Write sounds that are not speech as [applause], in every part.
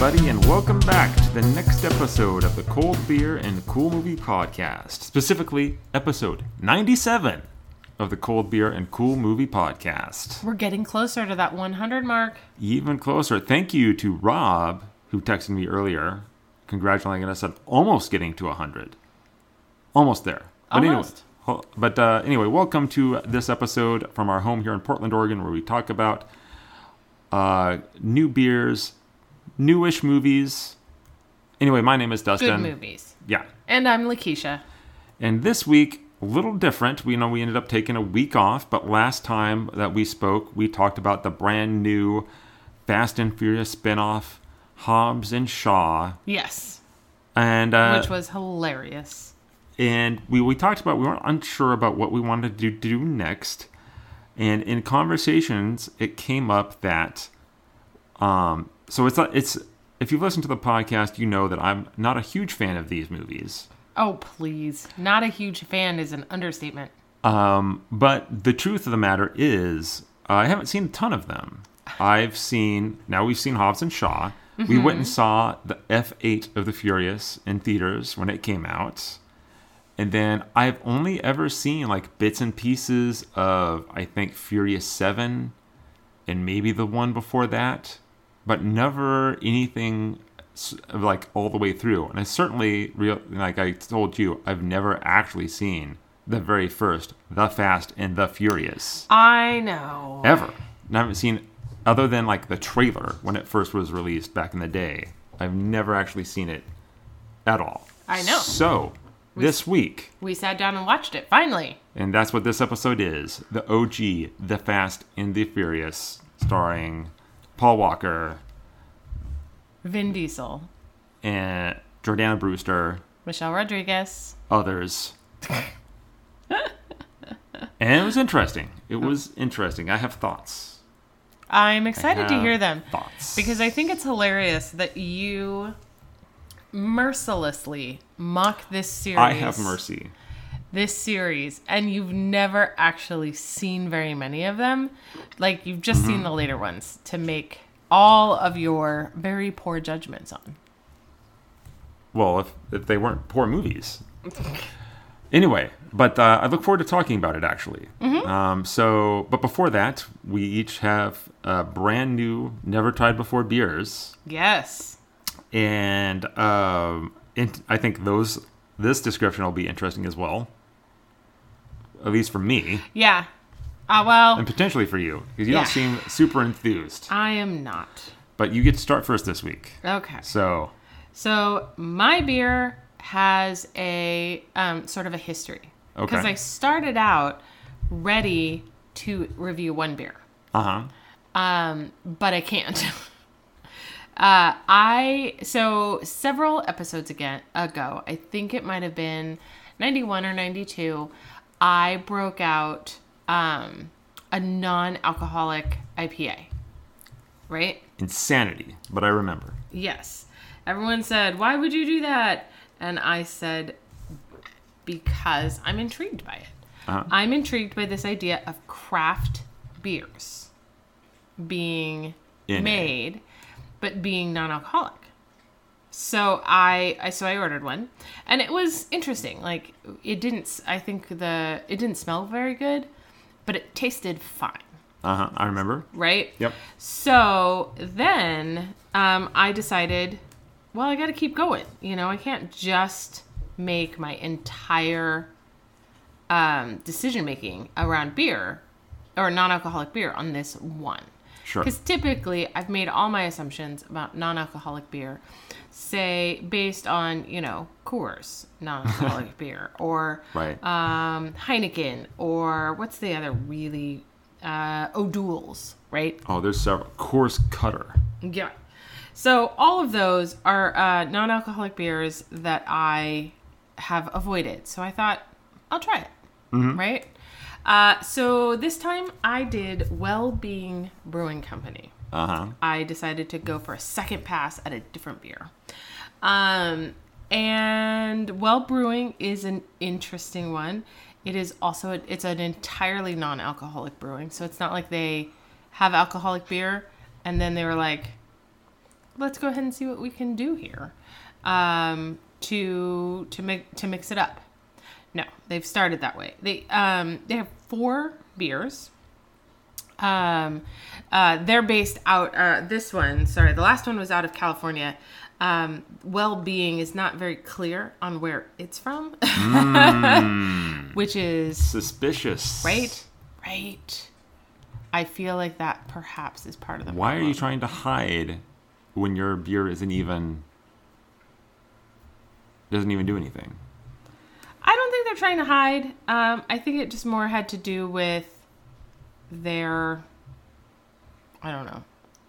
everybody, and welcome back to the next episode of the Cold Beer and Cool Movie Podcast. Specifically, episode 97 of the Cold Beer and Cool Movie Podcast. We're getting closer to that 100 mark. Even closer. Thank you to Rob, who texted me earlier, congratulating us on almost getting to 100. Almost there. But Almost. anyway, but uh, anyway, welcome to this episode from our home here in Portland, Oregon, where we talk about uh, new beers, newish movies. Anyway, my name is Dustin. Good movies. Yeah. And I'm Lakeisha. And this week, a little different. We know we ended up taking a week off, but last time that we spoke, we talked about the brand new Fast and Furious spinoff, Hobbs and Shaw. Yes. And uh, which was hilarious. and we, we talked about we weren't unsure about what we wanted to do, to do next and in conversations it came up that um so it's not- it's if you've listened to the podcast you know that i'm not a huge fan of these movies. Oh, please. Not a huge fan is an understatement. um but the truth of the matter is i haven't seen a ton of them. I've seen now we've seen hobbs and shaw. We went and saw the f8 of the furious in theaters when it came out. And then I've only ever seen like bits and pieces of I think Furious 7 and maybe the one before that, but never anything like all the way through. And I certainly real like I told you, I've never actually seen the very first The Fast and the Furious I know. ever. And I haven't seen other than like the trailer when it first was released back in the day. I've never actually seen it at all. I know. So this week, We sat down and watched it, finally. and that's what this episode is: the OG, The Fast and the Furious, starring Paul Walker Vin Diesel, and Jordana Brewster, Michelle Rodriguez. others. and it was interesting. It was interesting. I have thoughts. I'm excited to hear them Thoughts. because I think it's hilarious that you mercilessly mock this series. I have mercy. This series and you've never actually seen very many of them like you've just Mm-hmm. seen the later ones to make all of your very poor judgments on Well, if, if they weren't poor movies. anyway, but uh, I look forward to talking about it actually. Um, so, but before that, we each have uh, brand new, never tried before beers, yes and um, I think those this description will be interesting as well. At least for me, yeah uh, well and potentially for you, because you Yeah. don't seem super enthused. i am not But you get to start first this week. okay So, so my beer has a um, sort of a history because Okay. i started out ready to review one beer uh huh. um, but I can't. [laughs] uh, I so several episodes again ago, I think it might have been ninety one or ninety two. I broke out um, a non-alcoholic IPA. Right? Insanity, but I remember. Yes. Everyone said, "Why would you do that?" And I said, "Because I'm intrigued by it. Uh-huh. I'm intrigued by this idea of craft beers being In it. made, but being non-alcoholic." So I, I so I ordered one, and it was interesting. Like it didn't. I think the it didn't smell very good, but it tasted fine. Uh huh. I remember. Right? Yep. So then um, I decided, well, I got to keep going. You know, I can't just make my entire um, decision making around beer or non alcoholic beer on this one. Sure. Because typically I've made all my assumptions about non alcoholic beer, say, based on, you know, Coors non alcoholic [laughs] beer or Right. um, Heineken or what's the other really uh, O'Doul's, right? Oh, there's several. Coors Cutter. Yeah. So all of those are uh, non-alcoholic beers that I have avoided. So I thought I'll try it, right? Uh, so this time I did Well-Being Brewing Company. Uh huh. I decided to go for a second pass at a different beer. Um, and Well Brewing is an interesting one. It is also it's an entirely non-alcoholic brewing, so it's not like they have alcoholic beer and then they were like, let's go ahead and see what we can do here um, to to make to mix it up. No, they've started that way. They um, they have four beers. Um, uh, they're based out. Uh, this one, sorry, the last one was out of California. Um, well-being is not very clear on where it's from, [laughs] which is Suspicious. right, right. I feel like that perhaps is part of the. Why are you trying to hide when your beer isn't even doesn't even do anything? I don't think they're trying to hide. Um, I think it just more had to do with their. I don't know.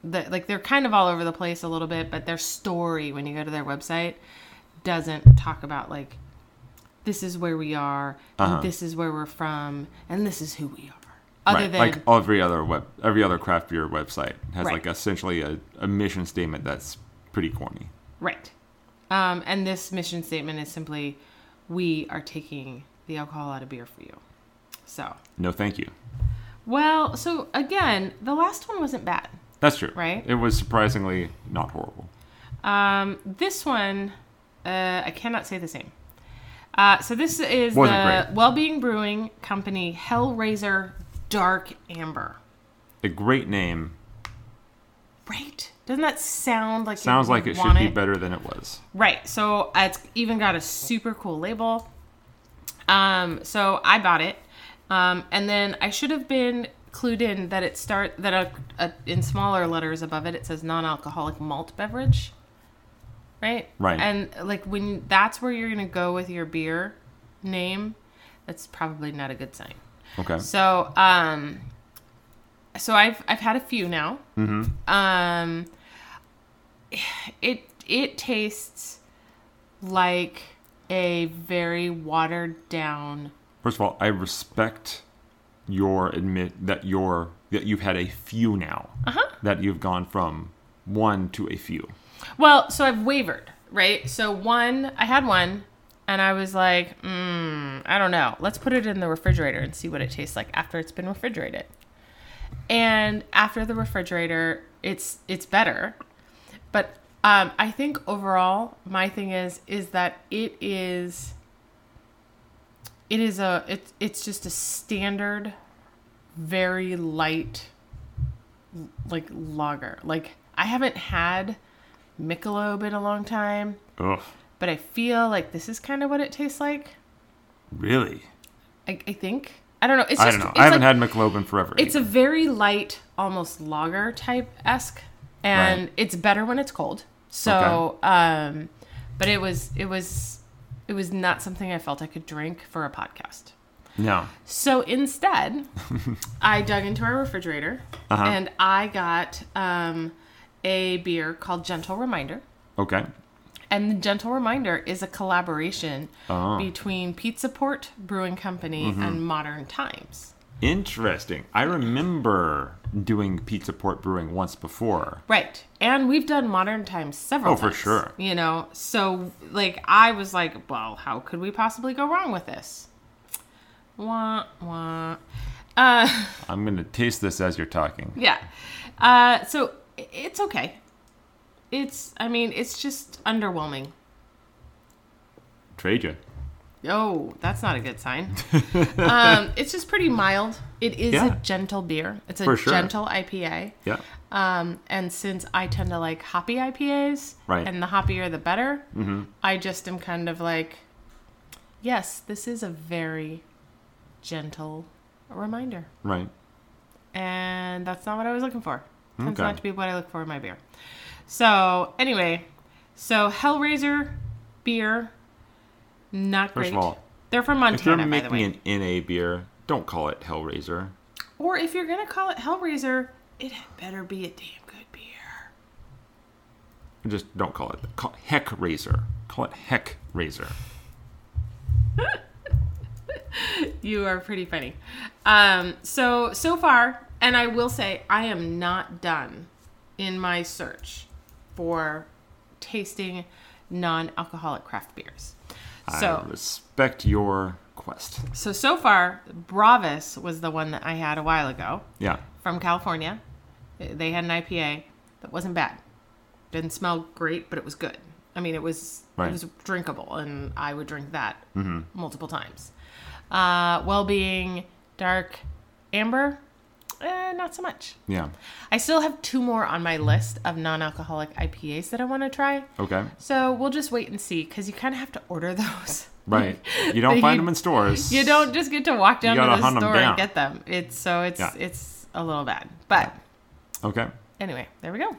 The, like they're kind of all over the place a little bit, but their story when you go to their website doesn't talk about like this is where we are, Uh-huh. this is where we're from, and this is who we are. Other right. than like every other web, every other craft beer website has Right. like essentially a, a mission statement that's pretty corny. Right. Um, and this mission statement is simply we are taking the alcohol out of beer for you. So, No, thank you. well, so again, the last one wasn't bad. That's true. Right. It was surprisingly not horrible. Um, this one, uh, I cannot say the same. Uh, so this is Wasn't the great. Wellbeing Brewing Company Hellraiser Dark Amber. A great name. Right? Doesn't that sound like Sounds like it should be better than it was. Right. So it's even got a super cool label. Um, so I bought it, um, and then I should have been clued in that it start that a, a, in smaller letters above it it says non-alcoholic malt beverage. Right. Right. And like when that's where you're gonna go with your beer name, that's probably not a good sign. Okay. So, um, so I've I've had a few now. Mm-hmm. Um, it it tastes like a very watered down. First of all, I respect your admit that you're that you've had a few now. Uh-huh. That you've gone from one to a few. Well, so I've wavered, right? So one, I had one, and I was like, mm, I don't know. Let's put it in the refrigerator and see what it tastes like after it's been refrigerated. And after the refrigerator, it's it's better. But um, I think overall, my thing is is that it is it is a it's it's just a standard, very light like lager. Like I haven't had Michelob in a long time, Ugh. but I feel like this is kind of what it tastes like. Really? I, I think I don't know. It's I just don't know. I haven't like- had Michelob forever. It's a very light, almost lager type esque, and Right. it's better when it's cold. So, um, but it was it was it was not something I felt I could drink for a podcast. no. So instead, [laughs] I dug into our refrigerator Uh-huh. and I got um, a beer called Gentle Reminder. Okay. And the Gentle Reminder is a collaboration Oh. between Pizza Port Brewing Company Mm-hmm. and Modern Times. Interesting. I remember doing Pizza Port Brewing once before. Right. And we've done Modern Times several times. Oh, for sure. You know, so like I was like, well, how could we possibly go wrong with this? Wah, wah. Uh, [laughs] I'm going to taste this as you're talking. yeah. Uh, so it's okay. It's, I mean, it's just underwhelming. Trade you. Oh, that's not a good sign. [laughs] um, it's just pretty mild. It is Yeah. a gentle beer. It's a sure. gentle IPA. Yeah. Um, and since I tend to like hoppy IPAs, Right. and the hoppier the better, Mm-hmm. I just am kind of like, yes, this is a very gentle reminder. Right. And that's not what I was looking for. Tends Okay. not to be what I look for in my beer. So, anyway, so Hellraiser beer, not First great. of all, They're from Montana. if you're Montana, by the way. making an NA beer, don't call it Hellraiser. Or if you're gonna call it Hellraiser, it had better be a damn good beer. Just don't call it. Call it Heck Razor. Call it Heck Razor. [laughs] You are pretty funny. Um, so so far, and I will say, I am not done in my search for tasting non-alcoholic craft beers. So I respect your quest. so so far, Bravus was the one that I had a while ago Yeah. from California. They had an IPA that wasn't bad. Didn't smell great, but it was good. I mean, it was Right. it was drinkable, and I would drink that multiple times. Uh, well-being, dark, amber, eh, not so much. Yeah. I still have two more on my list of non-alcoholic IPAs that I want to try. Okay. So we'll just wait and see because you kind of have to order [laughs] those. Right. [laughs] You don't You- find them in stores. You don't just get to walk down to the store and get them. It's so it's Yeah. it's a little bad. But Okay. anyway, there we go.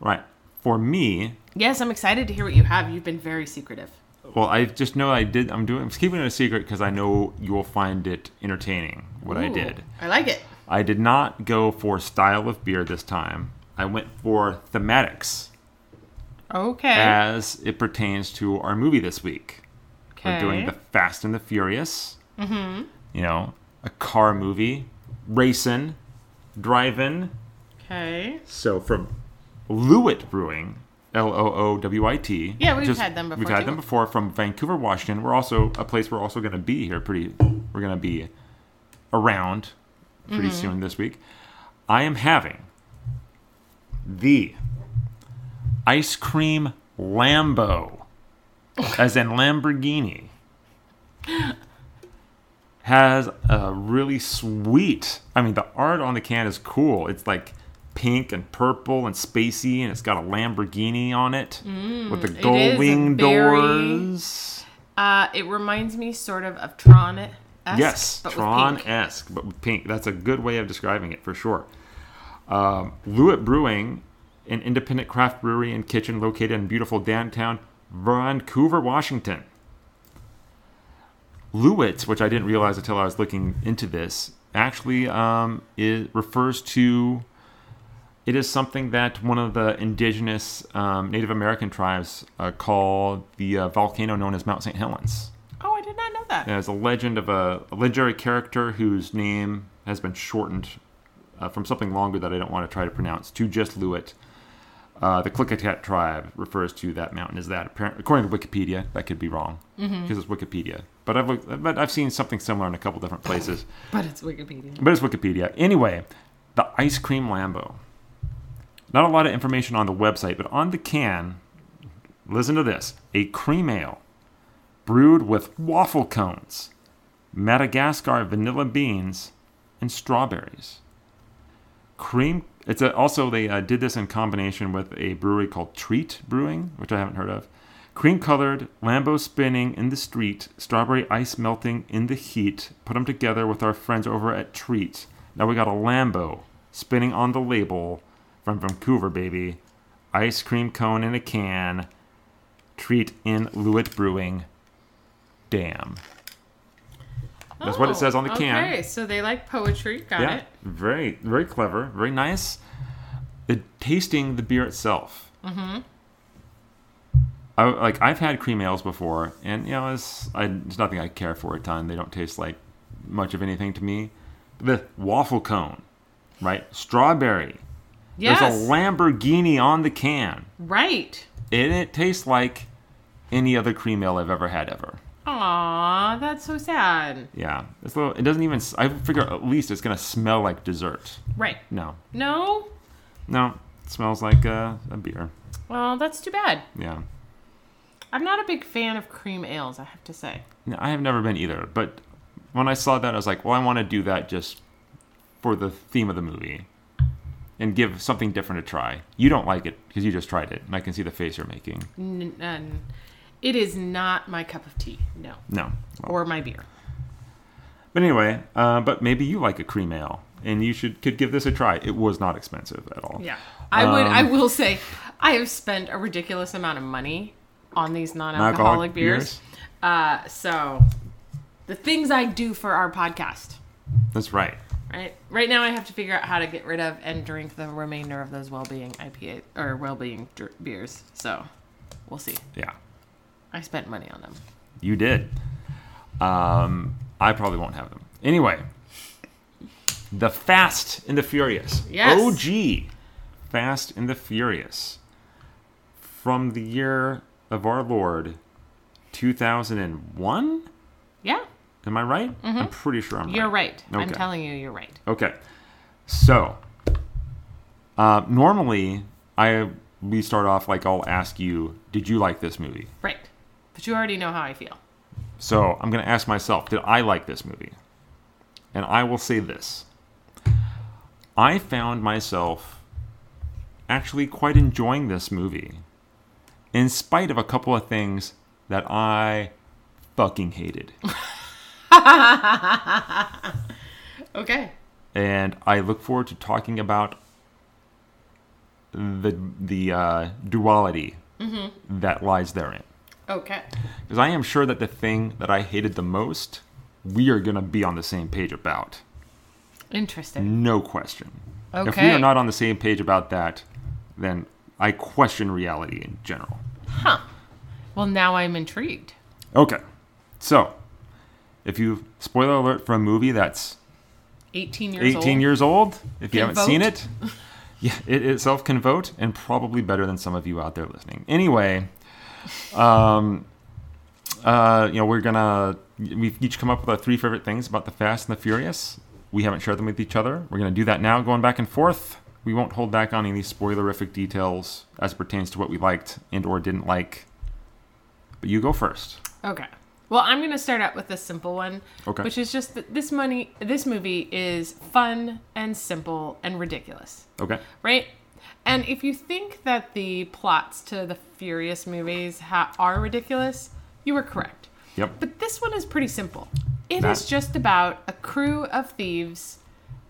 Right. For me, Yes, I'm excited to hear what you have. You've been very secretive. well, I just know I did. I'm doing. I'm keeping it a secret because I know you will find it entertaining. What I did. I like it. I did not go for style of beer this time. I went for thematics Okay. as it pertains to our movie this week. okay. We're doing the Fast and the Furious. Mm-hmm. You know, a car movie, racing, driving. okay. So from Loowit Brewing, L O O W I T. Yeah, we've is- had them before, We've had too. them before from Vancouver, Washington. We're also a place we're also going to be here. Pretty, we're going to be around pretty Mm-hmm. soon this week. I am having the ice cream Lambo, [laughs] as in Lamborghini. Has a really sweet. I mean, the art on the can is cool. It's like pink and purple and spacey, and it's got a Lamborghini on it with the Mm, gold wing doors. Uh, it reminds me sort of of Tron. Yes, Tron esque, but with pink. That's a good way of describing it for sure. Um, Loowit Brewing, an independent craft brewery and kitchen located in beautiful downtown Vancouver, Washington. Loowit, which I didn't realize until I was looking into this, actually um, it refers to. It is something that one of the indigenous um, Native American tribes uh, call the uh, volcano known as Mount St. Helens. Oh, I did not know that. There's a legend of a, a legendary character whose name has been shortened uh, from something longer that I don't want to try to pronounce to just Loowit. Uh, the Klickitat tribe refers to that mountain as that. Apparently, according to Wikipedia, that could be wrong because it's Wikipedia. But I've looked, but I've seen something similar in a couple different places. [laughs] But it's Wikipedia. But it's Wikipedia. Anyway, the ice cream Lambo. Not a lot of information on the website, but on the can, listen to this a cream ale brewed with waffle cones, Madagascar vanilla beans, and strawberries. Cream. It's a, also they uh, did this in combination with a brewery called Treat Brewing, which I haven't heard of. Cream colored, Lambo spinning in the street, strawberry ice melting in the heat. Put them together with our friends over at Treat. Now we got a Lambo spinning on the label from Vancouver, baby. Ice cream cone in a can. Treat in Loowit Brewing. Damn. That's what it says on the can. Oh, Okay, so they like poetry. Got Yeah, it. very, very clever, very nice. The tasting the beer itself. Mm-hmm. I, like I've had cream ales before, and you know, it's, I, it's nothing I care for a ton. They don't taste like much of anything to me. The waffle cone, right? Strawberry. Yes. There's a Lamborghini on the can, right. and it tastes like any other cream ale I've ever had ever. Aw, that's so sad. Yeah, it's a little, it doesn't even. I figure at least it's gonna smell like dessert. Right. No, No? No, it smells like uh, a beer. Well, that's too bad. Yeah. I'm not a big fan of cream ales, I have to say. No, I have never been either. But when I saw that, I was like, well, I want to do that just for the theme of the movie and give something different a try. You don't like it because you just tried it, and I can see the face you're making. N- n- it is not my cup of tea. No. No. Or my beer. But anyway, uh, but maybe you like a cream ale, and you should could give this a try. It was not expensive at all. Yeah. I would I Um, will say I have spent a ridiculous amount of money on these non-alcoholic Non-alcoholic beers. Uh so the things I do for our podcast, That's right. right? Right now I have to figure out how to get rid of and drink the remainder of those well-being IPA or well-being dr- beers. So, we'll see. Yeah. I spent money on them. You did. Um, I probably won't have them. Anyway, The Fast and the Furious. Yes. OG. Fast and the Furious. From the year of our Lord, 2001? Yeah, Am I right? I'm pretty sure I'm Mm-hmm. you're right. right. I'm telling you you're right. Okay. So, uh, normally I we start off like I'll ask you, did you like this movie? Right. But you already know how I feel. So I'm going to ask myself, did I like this movie? And I will say this I found myself actually quite enjoying this movie, in spite of a couple of things that I fucking hated. [laughs] Okay. and I look forward to talking about the the uh, duality that lies therein. Okay. Because I am sure that the thing that I hated the most, we are going to be on the same page about. Interesting. No question. Okay. If we are not on the same page about that, then I question reality in general. Huh. Well, now I'm intrigued. Okay. So, if you spoiler alert for a movie that's 18 years 18 old. years old, if you Can haven't seen it, [laughs] yeah, it itself can vote, and probably better than some of you out there listening. Anyway, um, uh, you know, we're gonna we've each come up with our three favorite things about the Fast and the Furious. We haven't shared them with each other. We're gonna do that now, going back and forth. We won't hold back on any spoilerific details as pertains to what we liked and or didn't like. But you go first. Okay. Well, I'm going to start out with a simple one, Okay. which is just that this money this movie is fun and simple and ridiculous, Okay. right? And if you think that the plots to the Furious movies ha- are ridiculous, you were correct. Yep. But this one is pretty simple. It is That- just about a crew of thieves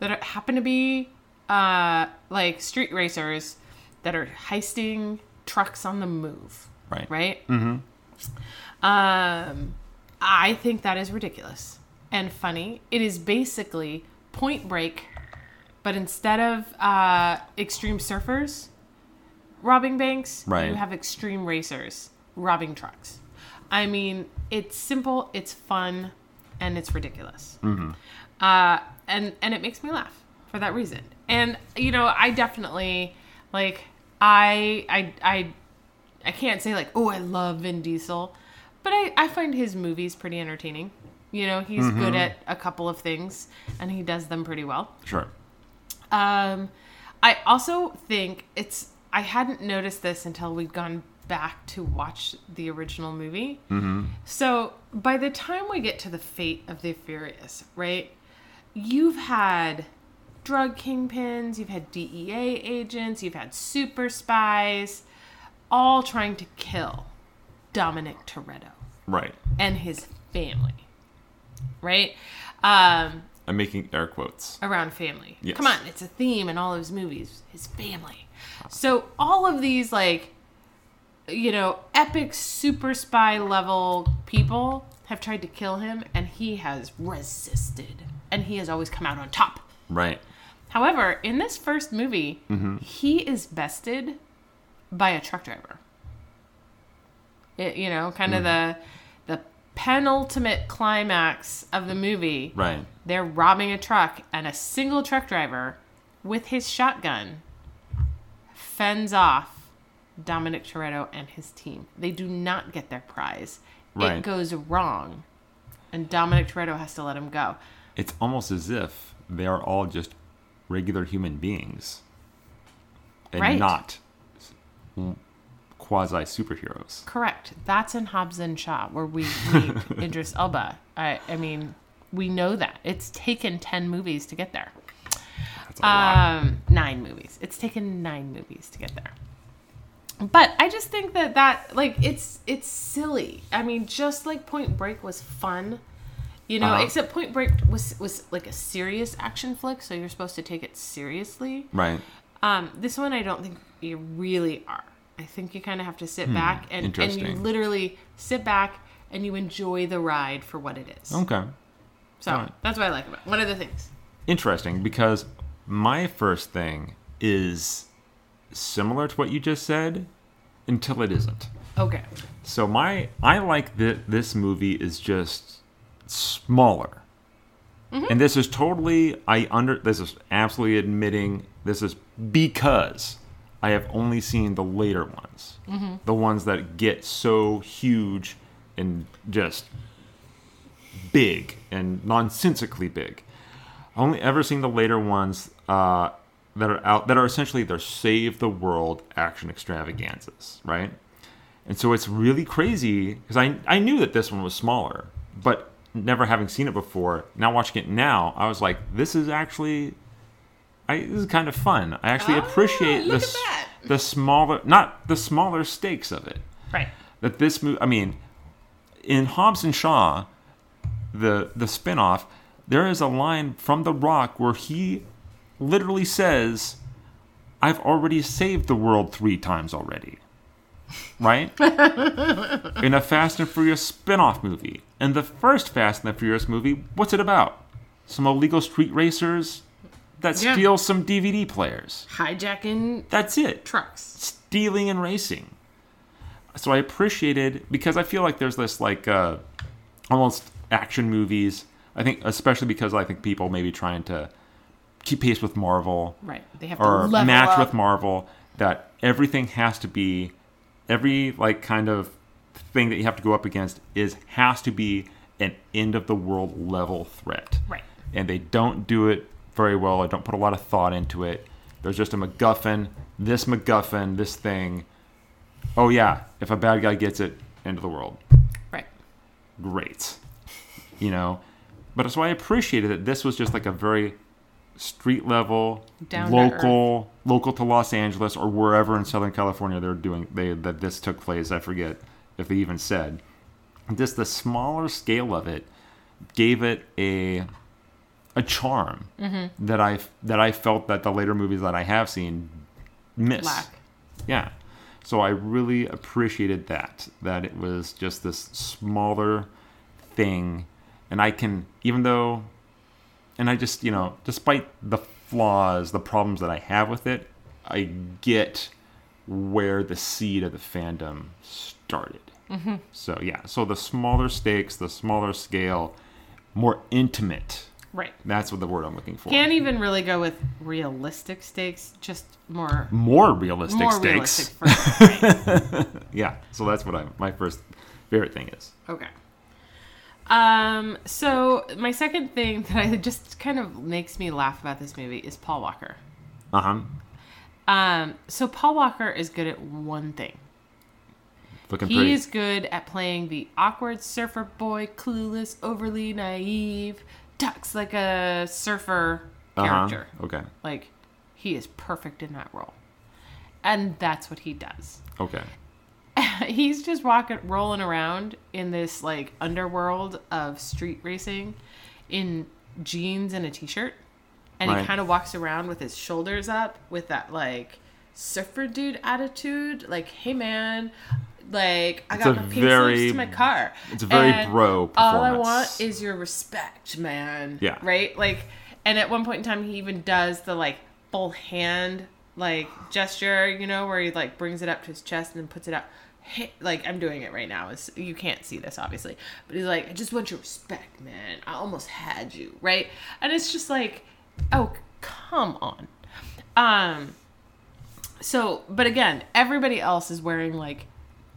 that are, happen to be uh, like street racers that are heisting trucks on the move. Right. Right? Mm-hmm. Um, I think that is ridiculous and funny. It is basically Point Break, but instead of uh, extreme surfers robbing banks, Right. you have extreme racers robbing trucks. I mean, it's simple, it's fun, and it's ridiculous. Uh, and and it makes me laugh for that reason. And you know, I definitely like I I I I can't say like, oh, I love Vin Diesel, but I, I find his movies pretty entertaining. You know, he's good at a couple of things and he does them pretty well. Sure. Um, I also think it's, I hadn't noticed this until we'd gone back to watch the original movie. Mm-hmm. So by the time we get to the fate of the Furious, right, you've had drug kingpins, you've had DEA agents, you've had super spies, all trying to kill Dominic Toretto Right. and his family, right? Um, I'm making air quotes. around family. Yes. Come on, it's a theme in all of his movies. His family. So all of these like you know, epic super spy level people have tried to kill him and he has resisted and he has always come out on top. Right. However, in this first movie, Mm-hmm. he is bested by a truck driver. It, you know, kind of Mm. the the penultimate climax of the movie Right. they're robbing a truck and a single truck driver with his shotgun fends off Dominic Toretto and his team. They do not get their prize. Right. It goes wrong. And Dominic Toretto has to let him go. It's almost as if they are all just regular human beings and Right. not quasi superheroes. Correct. That's in Hobbs and Shaw where we meet [laughs] Idris Elba. I I mean, we know that. It's taken 10 movies to get there. That's a lot. Um, nine movies. It's taken nine movies to get there. But I just think that that like it's it's silly. I mean, just like Point Break was fun, you know. Uh-huh. Except Point Break was was like a serious action flick, so you're supposed to take it seriously. Right. Um, this one I don't think you really are. I think you kind of have to sit back and and you Hmm. literally sit back and you enjoy the ride for what it is. Okay. so alright. that's what I like about. it. One of the things. Interesting because my first thing is similar to what you just said until it isn't. Okay. So my I like that this movie is just smaller. And this is totally I under this is absolutely admitting this is because I have only seen the later ones. The ones that get so huge and just big and nonsensically big. I only ever seen the later ones uh, that are out that are essentially their save the world action extravaganzas, right? And so it's really crazy because I I knew that this one was smaller, but never having seen it before, now watching it now, I was like, this is actually, I this is kind of fun. I actually Oh, appreciate the look at s- that. the smaller, not the smaller stakes of it. Right. That this movie, I mean, in Hobbs and Shaw, the the spinoff, there is a line from The Rock where he literally says, "I've already saved the world three times already." Right? [laughs] in a Fast and Furious spin-off movie. And the first Fast and the Furious movie, what's it about? Some illegal street racers that Yeah. steal some DVD players. Hijacking That's it trucks. stealing and racing. So I appreciated because I feel like there's this like uh, almost action movies. I think especially because I think people maybe trying to keep pace with Marvel Right. They have to or level match up. with Marvel that everything has to be every like kind of thing that you have to go up against is has to be an end of the world level threat. Right. And they don't do it very well. I don't put a lot of thought into it. There's just a MacGuffin, this MacGuffin, this thing. Oh yeah, if a bad guy gets it, end of the world. Right. Great. You know? But so I appreciated that this was just like a very street level, Down to local, local to Los Angeles or wherever in Southern California they're doing they that this took place. I forget if they even said. Just the smaller scale of it gave it a a charm Mm-hmm. that I that I felt that the later movies that I have seen miss. Lack. Yeah. So I really appreciated that that it was just this smaller thing and I can even though and I just, you know, despite the flaws, the problems that I have with it, I get where the seed of the fandom started. Mm-hmm. So yeah, so the smaller stakes, the smaller scale, more intimate. Right. That's what the word I'm looking for. Can't even really go with realistic stakes, just more more realistic more stakes. realistic right. [laughs] Yeah, so that's what I my first favorite thing is. Okay. Um, so my second thing [laughs] that I just kind of makes me laugh about this movie is Paul Walker. Uh huh. Um, so Paul Walker is good at one thing. Looking He pretty. is good at playing the awkward surfer boy, clueless, overly naive, talks like a surfer Uh-huh. character. Okay. Like he is perfect in that role. And that's what he does. Okay. [laughs] He's just walking rolling around in this like underworld of street racing in jeans and a t-shirt. And he kind of walks around with his shoulders up with that like surfer dude attitude, like, "Hey man, like I It's got my pink very- sleeves to my car." it's a very And bro All I want is your respect, man. Yeah. Right? Like and at one point in time he even does the like full hand like gesture, you know, where he like brings it up to his chest and then puts it out. Hey, like I'm doing it right now. It's, you can't see this obviously, but he's like, I just want your respect, man. I almost had you, right? And it's just like, oh, come on. Um. So, but again, everybody else is wearing like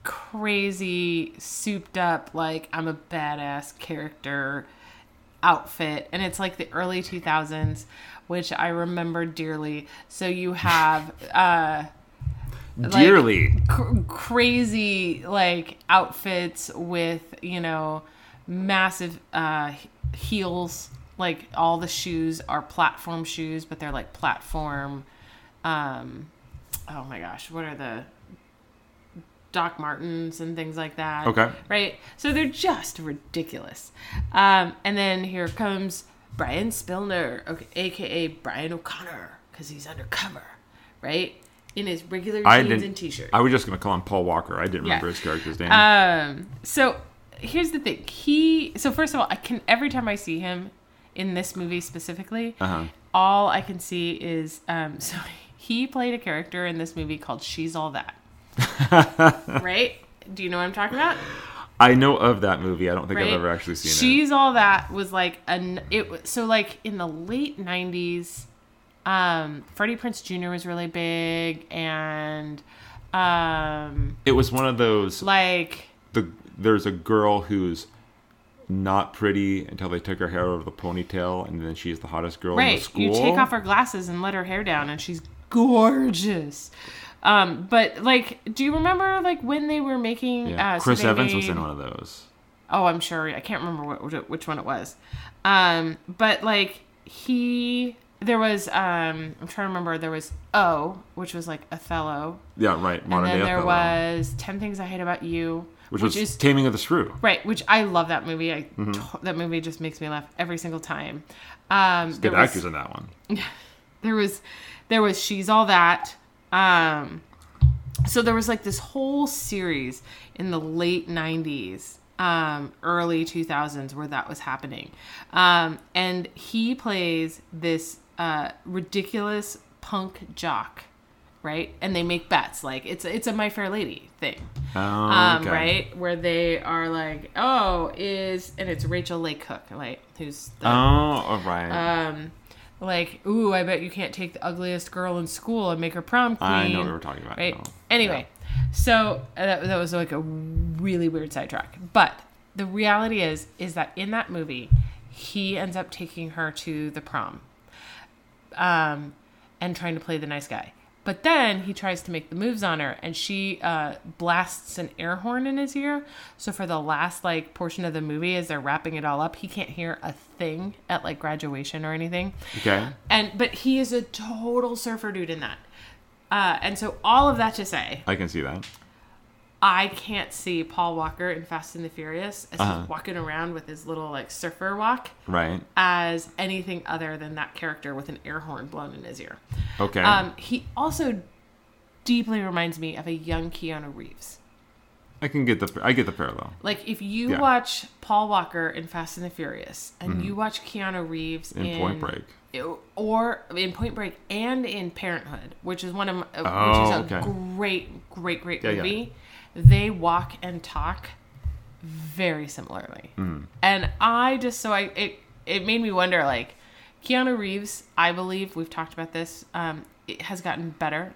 crazy, souped up, like I'm a badass character outfit, and it's like the early 2000s, which I remember dearly. So you have uh Dearly. cr- crazy like outfits with you know massive uh heels like all the shoes are platform shoes but they're like platform um oh my gosh what are the doc martens and things like that Okay. right so they're just ridiculous um and then here comes brian spilner okay aka brian o'connor because he's undercover right in his regular I jeans and t-shirt I was just gonna call him Paul Walker. I didn't remember his character's name. um, so here's the thing. He so first of all, I can every time I see him in this movie specifically, Uh-huh. all I can see is um [laughs] so he played a character in this movie called She's All That. [laughs] right? Do you know what I'm talking about? I know of that movie. I don't think Right? I've ever actually seen it. She's All That was like an it was so like in the late 90s um Freddie Prinze Jr. was really big and um It was one of those. like The there's a girl who's not pretty until they took her hair over the ponytail, and then she's the hottest girl in the Right. school. You take off her glasses and let her hair down, and she's gorgeous. Um, but like, do you remember like when they were making? Yeah. Uh, so Chris Evans was in one of those. Oh, I'm sure. I can't remember what which one it was. Um, but like he, there was. Um, I'm trying to remember. There was O, which was like Othello, Yeah, right. and then there Othello, was Ten Things I Hate About You, which, which, was is Taming of the Shrew. right. Which I love that movie. I Mm-hmm. to- that movie just makes me laugh every single time. Um, Good was- actors in that one. [laughs] there was there was she's all that um so there was like this whole series in the late 90s um early 2000s where that was happening. Um and he plays this uh ridiculous punk jock right? And they make bets. Like it's it's a my fair lady thing. Oh, um, okay. right? Where they are like oh is and it's rachael leigh cook right who's the, Oh, all right. um, like, ooh, I bet you can't take the ugliest girl in school and make her prom queen. I know what we're talking about. Right. now. Anyway, so uh, that, that was like a really weird sidetrack. But the reality is, is that in that movie, he ends up taking her to the prom, um, and trying to play the nice guy. But then he tries to make the moves on her, and she uh, blasts an air horn in his ear. So for the last like portion of the movie, as they're wrapping it all up, he can't hear a thing at like graduation or anything. Okay. And but he is a total surfer dude in that. Uh, and so all of that to say, I can see that. I can't see Paul Walker in Fast and the Furious as Uh-huh. he's walking around with his little like surfer walk Right. as anything other than that character with an air horn blown in his ear. Okay. Um, he also deeply reminds me of a young Keanu Reeves. I can get the I get the parallel. Like if you Yeah. watch Paul Walker in Fast and the Furious and you watch Keanu Reeves Mm-hmm. In Point Break. or in Point Break and in Parenthood, which is one of my, Oh, which is a okay. great, great, great Yeah, yeah. They walk and talk very similarly, Mm. and I just so I it it made me wonder like Keanu Reeves. I believe we've talked about this. Um, it has gotten better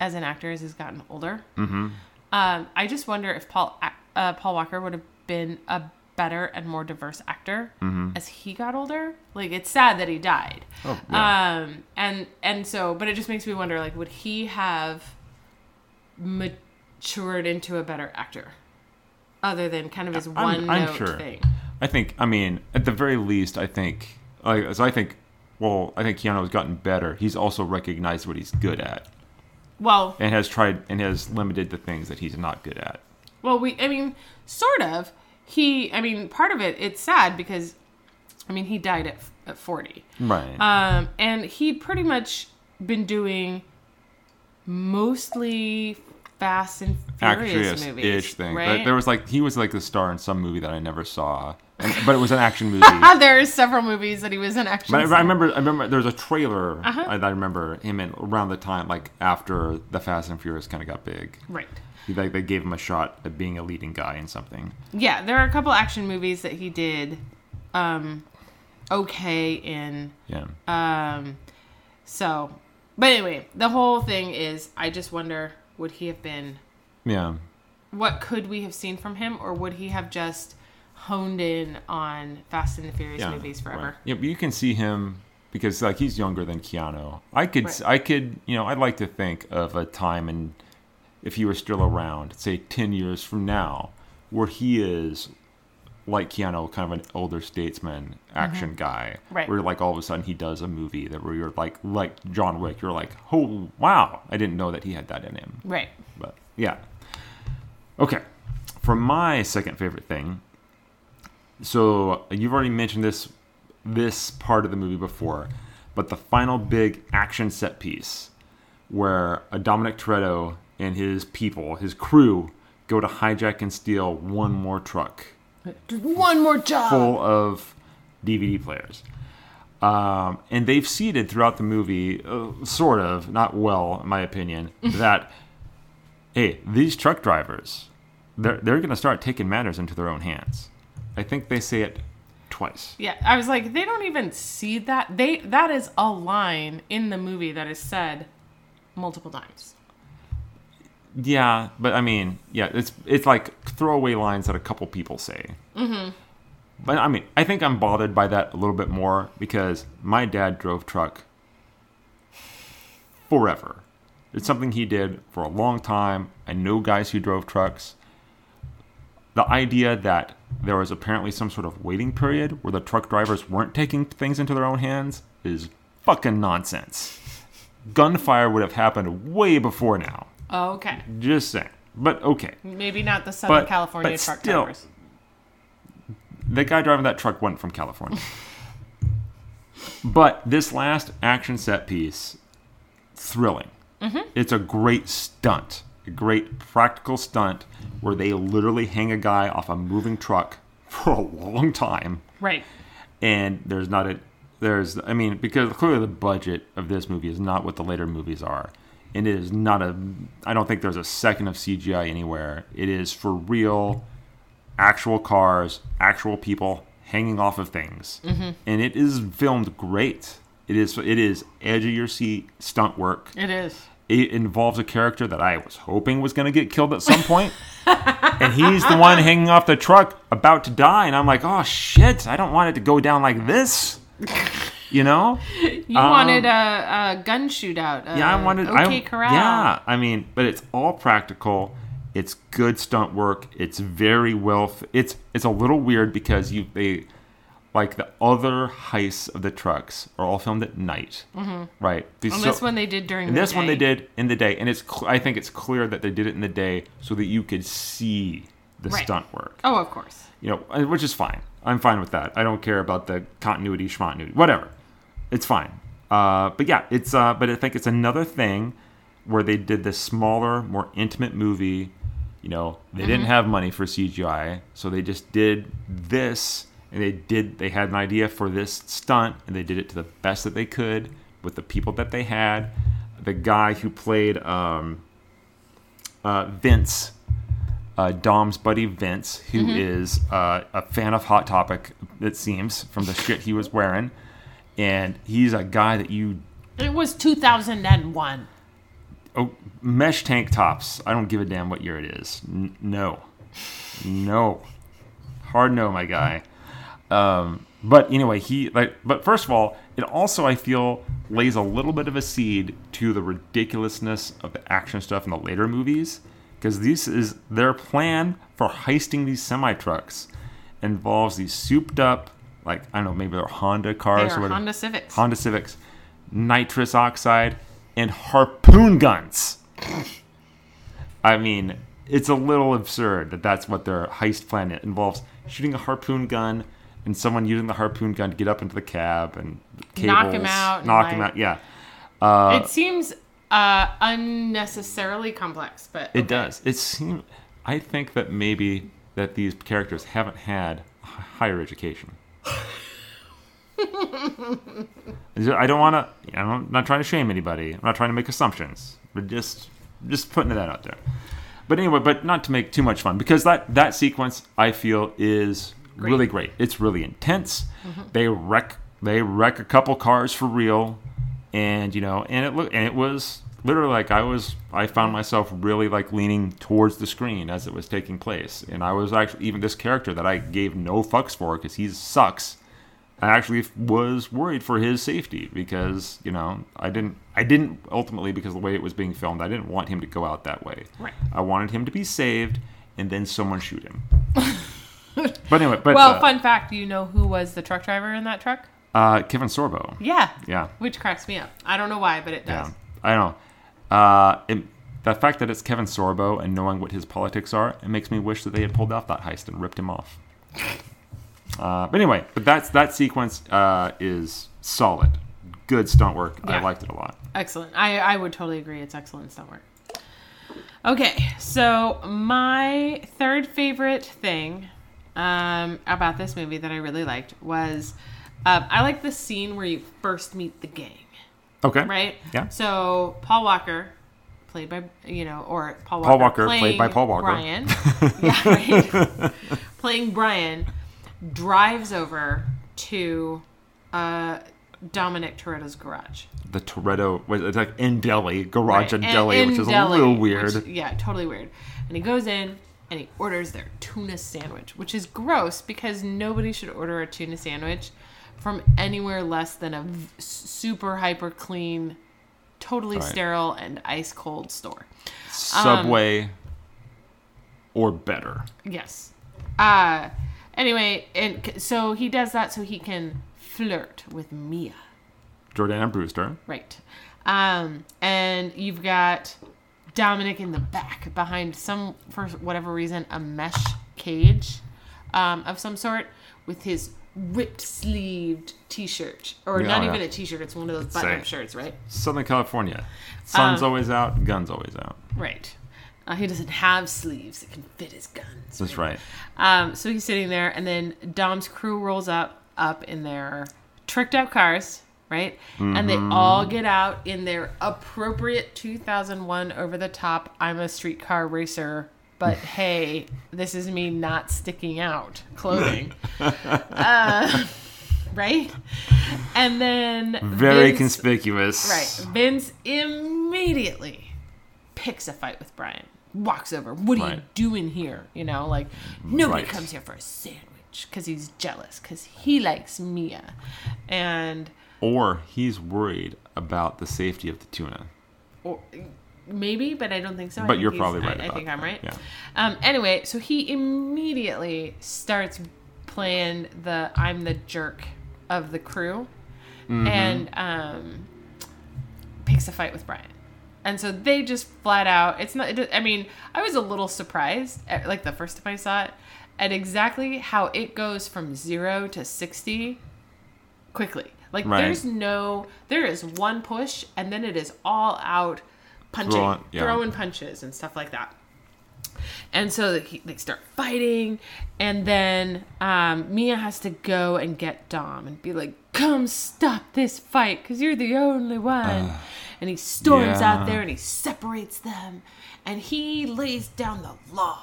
as an actor as he's gotten older. Mm-hmm. Um, I just wonder if Paul uh, Paul Walker would have been a better and more diverse actor as he got older. Like it's sad that he died. Mm-hmm. Oh, yeah. Um, and and so, but it just makes me wonder, like, would he have matured into a better actor, other than kind of his I'm- one I'm note sure. thing? I think. I mean, at the very least, I think. So I think. Well, I think Keanu has gotten better. He's also recognized what he's good at, Well, and has tried and has limited the things that he's not good at. well, we, I mean, sort of. He, I mean, part of it, it's sad because, I mean, he died at at forty. Right. Um, and he'd pretty much been doing mostly Fast and Furious movies, ish thing. But right? there was like he was like the star in some movie that I never saw, and, but it was an action movie. [laughs] there are several movies that he was in action. But I, I remember, I remember there was a trailer Uh-huh. I, that I remember him in around the time, like after the Fast and Furious kind of got big. right. He, like they gave him a shot at being a leading guy in something. Yeah, there are a couple action movies that he did um, okay in. Yeah. Um, so, but anyway, the whole thing is, I just wonder, would he have been? Yeah. What could we have seen from him, or would he have just honed in on Fast and the Furious Yeah. movies forever? Right. Yeah, but you can see him because like he's younger than Keanu. I could, Right. I could, you know, I'd like to think of a time and if he were still around, say ten years from now, where he is like Keanu, kind of an older statesman, action guy. Mm-hmm. Right. Where like all of a sudden he does a movie that where you're like like John Wick, you're like, oh wow, I didn't know that he had that in him. Right. But yeah. Okay. For my second favorite thing, so you've already mentioned this this part of the movie before, but the final big action set piece where a Dominic Toretto and his people, his crew, go to hijack and steal one more truck Just one more job. full of DVD players. Um, and they've seeded throughout the movie, uh, sort of, not well, in my opinion, [laughs] that, hey, these truck drivers, they're, they're going to start taking matters into their own hands. I think they say it twice. Yeah, I was like, they don't even see that. They that is a line in the movie that is said multiple times. Yeah, but I mean, yeah, it's it's like throwaway lines that a couple people say. Mm-hmm. but I mean, I think I'm bothered by that a little bit more because my dad drove truck forever. It's something he did for a long time. I know guys who drove trucks. The idea that there was apparently some sort of waiting period where the truck drivers weren't taking things into their own hands is fucking nonsense. Gunfire would have happened way before now. Oh, okay. Just saying. But okay. Maybe not the Southern But- California but truck still. drivers. the guy driving that truck went from California. but this last action set piece, thrilling. Mm-hmm. It's a great stunt, a great practical stunt where they literally hang a guy off a moving truck [laughs] for a long time, Right. and there's not a there's I mean because clearly the budget of this movie is not what the later movies are. And it is not a I don't think there's a second of CGI anywhere. It is for real actual cars, actual people hanging off of things. Mm-hmm. And it is filmed great. It is it is edge of your seat stunt work. It is. It involves a character that I was hoping was going to get killed at some [laughs] and he's the one hanging off the truck about to die and I'm like, "Oh shit, I don't want it to go down like this." [laughs] You know? You Um, wanted a, a gun shootout. A Yeah, I wanted. Okay, I, corral. Yeah, I mean, but it's all practical. It's good stunt work. It's very well. f- It's it's a little weird because you they like the other heists of the trucks are all filmed at night, mm-hmm. right? These- And so- this one they did during and this one they did in the day, and it's cl- I think it's clear that they did it in the day so that you could see the Right. stunt work Oh, of course. you know, uh, which is fine. I'm fine with that. I don't care about the continuity, schmontinuity, whatever. It's fine. Uh, but yeah, it's. Uh, but I think it's another thing where they did this smaller, more intimate movie. You know, they didn't have money for CGI, so they just did this, and they did. They had an idea for this stunt, and they did it to the best that they could with the people that they had. The guy who played um, uh, Vince uh, Dom's buddy Vince, who is uh, a fan of Hot Topic, it seems, from the shit he was wearing. And he's a guy that you. It was 2001. Oh, mesh tank tops. I don't give a damn what year it is. N- no. No. Hard no, my guy. Um, but anyway, he like. But first of all, it also I feel lays a little bit of a seed to the ridiculousness of the action stuff in the later movies, because this is their plan for heisting these semi trucks involves these souped up, like I don't know, maybe they're Honda They cars are or whatever. Honda Civics. Honda Civics, nitrous oxide, and harpoon guns. [laughs] I mean, it's a little absurd that that's what their heist plan involves: shooting a harpoon gun and someone using the harpoon gun to get up into the cab and cables, Knock him out knock him like- out. Yeah, uh, it seems uh, unnecessarily complex, but it does. It seems. I think that maybe that these characters haven't had higher education. I don't want to. I'm not trying to shame anybody. I'm not trying to make assumptions, but just just putting that out there. But anyway, but not to make too much fun because that that sequence I feel is really great. It's really intense. Mm-hmm. They wreck they wreck a couple cars for real, and you know, and it look and it was literally like I was I found myself really like leaning towards the screen as it was taking place, and I was actually even this character that I gave no fucks for because he sucks. I actually was worried for his safety because you know I didn't I didn't ultimately because the way it was being filmed I didn't want him to go out that way. Right. I wanted him to be saved and then someone shoot him. [laughs] but anyway, but Well, uh, fun fact: you know who was the truck driver in that truck? uh, Kevin Sorbo. Yeah, Yeah, which cracks me up. I don't know why, but it does. yeah. I don't know. Uh, it, the fact that it's Kevin Sorbo and knowing what his politics are, it makes me wish that they had pulled off that heist and ripped him off. Uh, but anyway, but that's that sequence uh, is solid, good stunt work. I liked it a lot. Excellent. I, I would totally agree. It's excellent stunt work. Okay, so my third favorite thing um, about this movie that I really liked was um, I like the scene where you first meet the gang, Okay. right? Yeah. So Paul Walker, played by you know, or Paul Walker, Paul Walker, played by Paul Walker. Brian, [laughs] [laughs] yeah, right. playing Brian, drives over to uh, Dominic Toretto's garage. The Toretto was it's like in Delhi, garage Right, in Delhi, in which is Delhi, a little weird. which- yeah, totally weird. And he goes in and he orders their tuna sandwich, which is gross because nobody should order a tuna sandwich from anywhere less than a v- super hyper clean, totally Right. sterile and ice cold store. Subway or better. Yes. Uh anyway, and so he does that so he can flirt with Mia. Jordana Brewster. Right. Um, and you've got Dominic in the back behind some, for whatever reason, a mesh cage um, of some sort with his ripped sleeved t shirt. Or Yeah, not yeah. even a t shirt, it's one of those button up shirts, right? Southern California. Sun's Um, always out, guns always out. Right. Uh, he doesn't have sleeves that can fit his guns. That's right. Um, so he's sitting there, and then Dom's crew rolls up up in their tricked out cars, right? And they all get out in their appropriate 2001 over the top "I'm a streetcar racer." But hey, this is me not sticking out clothing. [laughs] uh, [laughs] right? And then Very Vince- conspicuous. Right. Vince immediately picks a fight with Brian. Walks over. What are you doing here? You know, like nobody Right. comes here for a sandwich because he's jealous because he likes Mia, and Or he's worried about the safety of the tuna. or maybe, but I don't think so. But you're probably right I, about think I'm right. Yeah. Um. Anyway, so he immediately starts playing the "I'm the jerk" of the crew, Mm-hmm. and um, picks a fight with Brian. And so they just flat out. It's not. It, I mean, I was a little surprised, at, like the first time I saw it, at exactly how it goes from zero to sixty quickly. Like Right. there's no, there is one push, and then it is all out punching, Throwing- yeah. throwing punches and stuff like that. And so he, they start fighting, and then um, Mia has to go and get Dom and be like, "Come stop this fight, cause you're the only one." and he storms yeah. out there and he separates them, and he lays down the law.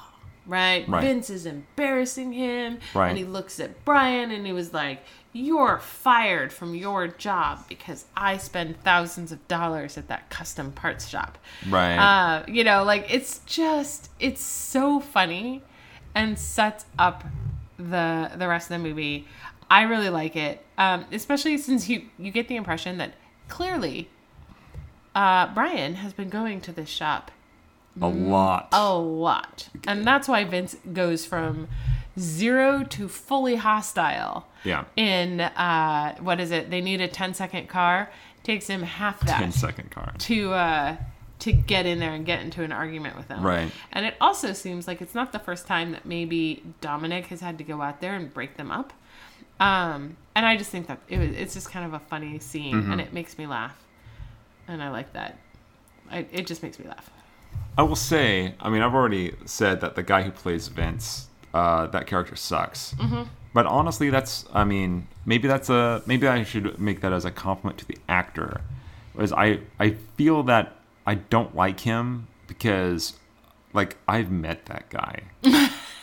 Right? Right. Vince is embarrassing him, Right. and he looks at Brian and he was like, "You're fired from your job because I spend thousands of dollars at that custom parts shop." Right. Uh, you know, like it's just it's so funny and sets up the the rest of the movie. I really like it, um, especially since you you get the impression that clearly uh, Brian has been going to this shop a lot. a lot, and that's why Vince goes from zero to fully hostile. Yeah. In uh, what is it? They need a 10 second car. Takes him half that 10 second car. to uh to get in there and get into an argument with them. Right. And it also seems like it's not the first time that maybe Dominic has had to go out there and break them up. Um, and I just think that it was, it's just kind of a funny scene, Mm-hmm. and it makes me laugh, and I like that. I, it just makes me laugh. I will say, I mean, I've already said that the guy who plays Vince, uh, that character sucks. Mm-hmm. But honestly, that's, I mean, maybe that's a, maybe I should make that as a compliment to the actor. Because I, I feel that I don't like him because, like, I've met that guy [laughs]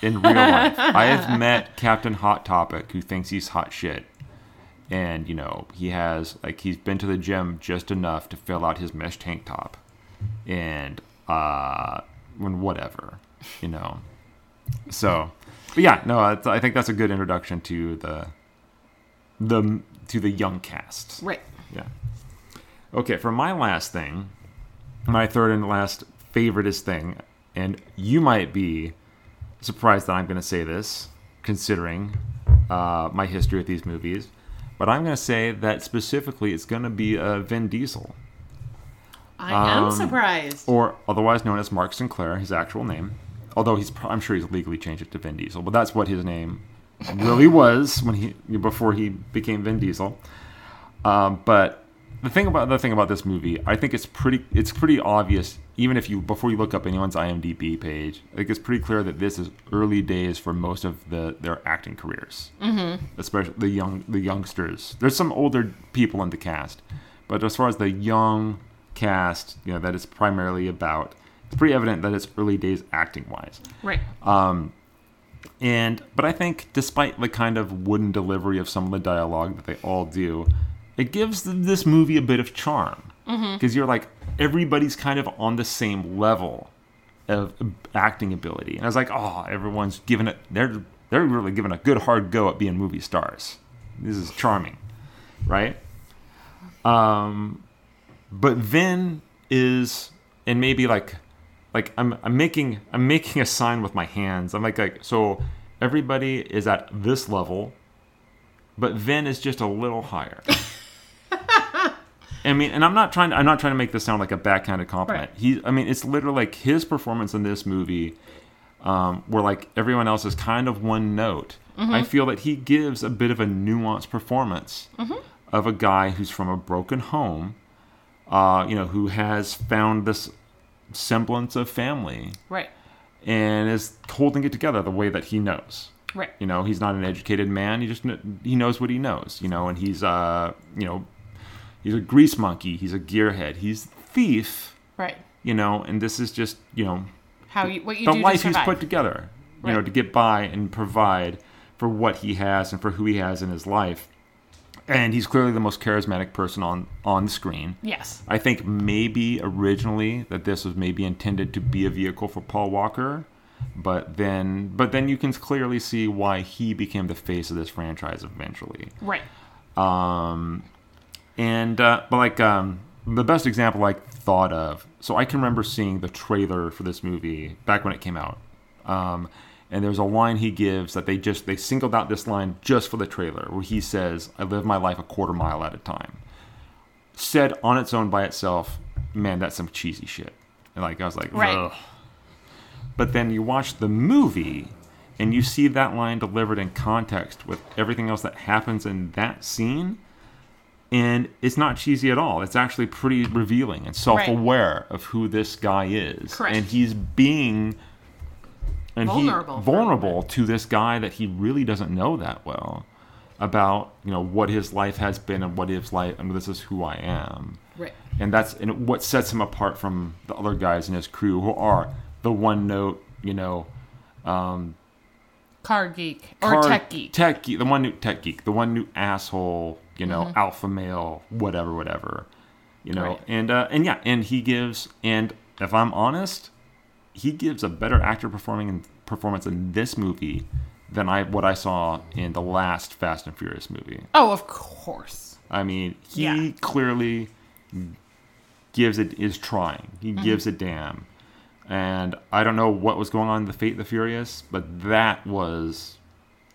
in real life. I have met Captain Hot Topic who thinks he's hot shit. And, you know, he has, like, he's been to the gym just enough to fill out his mesh tank top and uh when whatever you know so but yeah no i think that's a good introduction to the the to the young cast Right. yeah okay for my last thing my third and last favoriteest thing and you might be surprised that i'm going to say this considering uh, my history with these movies but i'm going to say that specifically it's going to be uh, vin diesel I am Um, surprised. or otherwise known as Mark Sinclair, his actual name. Although he's, I'm sure he's legally changed it to Vin Diesel, but that's what his name really was when he before he became Vin Diesel. Um, but the thing about the thing about this movie, I think it's pretty it's pretty obvious. Even if you before you look up anyone's IMDb page, I think it's pretty clear that this is early days for most of the their acting careers, mm-hmm. especially the young the youngsters. There's some older people in the cast, but as far as the young cast, you know, that is primarily about, it's pretty evident that it's early days acting wise. right. Um, And but I think despite the kind of wooden delivery of some of the dialogue that they all do, it gives this movie a bit of charm because you're like everybody's kind of on the same level of acting ability. And I was like, oh, everyone's giving it. They're they're really giving a good hard go at being movie stars. This is charming, right? Um, but Vin is, and maybe like, like I'm I'm making I'm making a sign with my hands. I'm like like so everybody is at this level, but Vin is just a little higher. I mean, and I'm not trying. To, I'm not trying to make this sound like a backhanded compliment. Right. He, I mean, it's literally like his performance in this movie, um, where like everyone else is kind of one note. I feel that he gives a bit of a nuanced performance of a guy who's from a broken home, uh, you know, who has found this semblance of family Right. and is holding it together the way that he knows. Right. You know, he's not an educated man. He just kn- he knows what he knows. You know, and he's uh you know he's a grease monkey. He's a gearhead. He's a thief. Right. You know, and this is just you know How you what you the do life he's put together. You know, to get by and provide for what he has and for who he has in his life. And he's clearly the most charismatic person on on the screen. yes. I think maybe originally that this was maybe intended to be a vehicle for Paul Walker, but then but then you can clearly see why he became the face of this franchise eventually. Right. Um, and uh, but like um, the best example I thought of, so I can remember seeing the trailer for this movie back when it came out. Um, and there's a line he gives that they just they singled out this line just for the trailer where he says, "I live my life a quarter mile at a time." Said on its own by itself, man, that's some cheesy shit. And like I was like, Right. Ugh. But then you watch the movie and you see that line delivered in context with everything else that happens in that scene. And it's not cheesy at all. It's actually pretty revealing and self aware of who this guy is. Correct. And he's being and Vulnerable he vulnerable to this guy that he really doesn't know that well about, you know, what his life has been and what his life I and this is who I am Right. and that's and what sets him apart from the other guys in his crew who are the one note, you know, Car geek or car- tech geek. tech geek, the one new tech geek, the one new asshole, you know, Mm-hmm. alpha male, whatever, whatever, you know, Right. and uh, and yeah, and he gives, and if I'm honest, he gives a better actor performing in, performance in this movie than I what I saw in the last Fast and Furious movie. oh, of course. I mean, he Yeah. clearly gives it is trying. He Mm-hmm. gives a damn. And I don't know what was going on in the Fate of the Furious, but that was